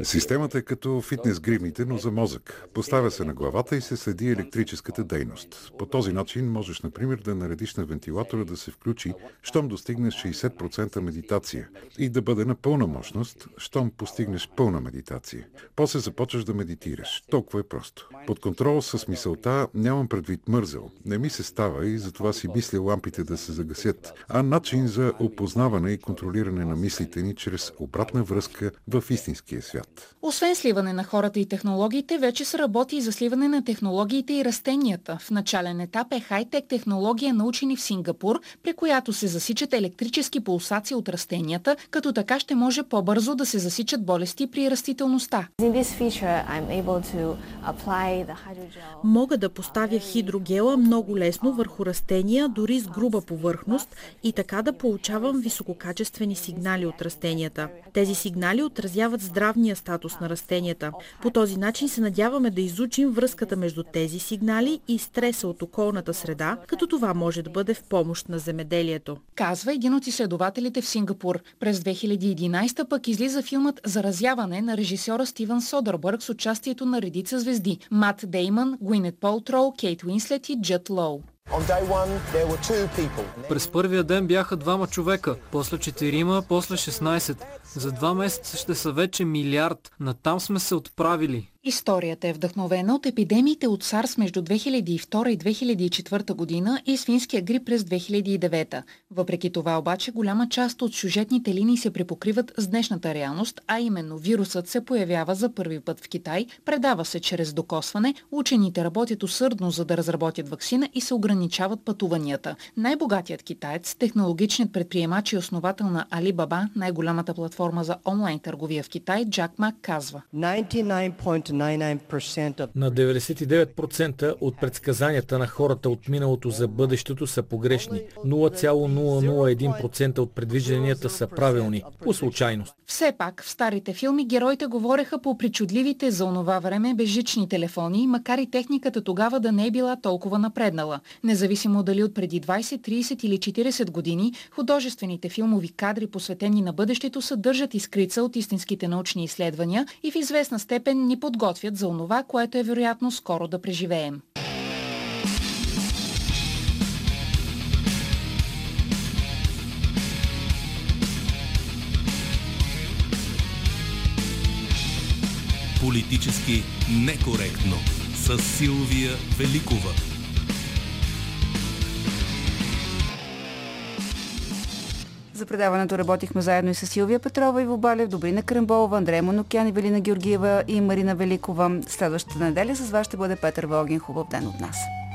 Системата е като фитнес гривните, но за мозък. Поставя се на главата и се следи електрическата дейност. По този начин можеш, например, да наредиш на вентилатора да се включи, щом достигнеш 60% медитация и да бъде на пълна мощност, щом постигнеш пълна медитация. После започваш да медитираш. Толкова е просто. Под контрол с мисълта нямам предвид мързел. Не ми се става и затова си мисля лампите да се загасят, а начин за опознаване и контролиране на мислите ни чрез обратна връзка в истинския свят. Освен сливане на хората и технологиите, вече се работи и за сливане на технологиите и растенията. В начален етап е хай-тек технология, научени в Сингапур, при която се засичат електрически пулсации от растенията, като така ще може по-бързо да се засичат болести при растителността. Мога да поставя хидрогела много лесно върху растения, дори с груба повърхност и така да получавам висококачествени сигнали от растенията. Тези сигнали отразяват здравния статус на растенията. По този начин се надяваме да изучим връзката между тези сигнали и стреса от околната среда, като това може да бъде в помощ на земеделието. Казва един от изследователите в Сингапур. През 2011 пък излиза филмът Заразяване на режисьора Стивън Содърбърг с участието на редица звезди – Мат Деймън, Гуинет Полтроу, Кейт Уинслет и Джет Лоу. През първия ден бяха двама човека, после четирима, после 16. За два месеца ще са вече милиард. Натам сме се отправили. Историята е вдъхновена от епидемиите от САРС между 2002 и 2004 година и свинския грип през 2009. Въпреки това обаче голяма част от сюжетните линии се препокриват с днешната реалност, а именно вирусът се появява за първи път в Китай, предава се чрез докосване, учените работят усърдно за да разработят вакцина и се ограничават пътуванията. Най-богатият китаец, технологичният предприемач и основател на Alibaba, най-голямата платформа за онлайн търговия в Китай, Джак Мак казва. 99. На 99% от предсказанията на хората от миналото за бъдещето са погрешни. 0,001% от предвижданията са правилни. По случайност. Все пак, в старите филми героите говореха по причудливите за онова време бежични телефони, макар и техниката тогава да не е била толкова напреднала. Независимо дали от преди 20, 30 или 40 години, художествените филмови кадри, посветени на бъдещето, съдържат изкрица от истинските научни изследвания и в известна степен ни подготвят подготвят за онова, което е вероятно скоро да преживеем. Политически некоректно с Силвия Великова. За предаването работихме заедно и с Силвия Петрова, Иво Балев, Добрина Кремболова, Андрея Монокян, Велина Георгиева и Марина Великова. Следващата неделя с вас ще бъде Петър Волгин. Хубав ден от нас.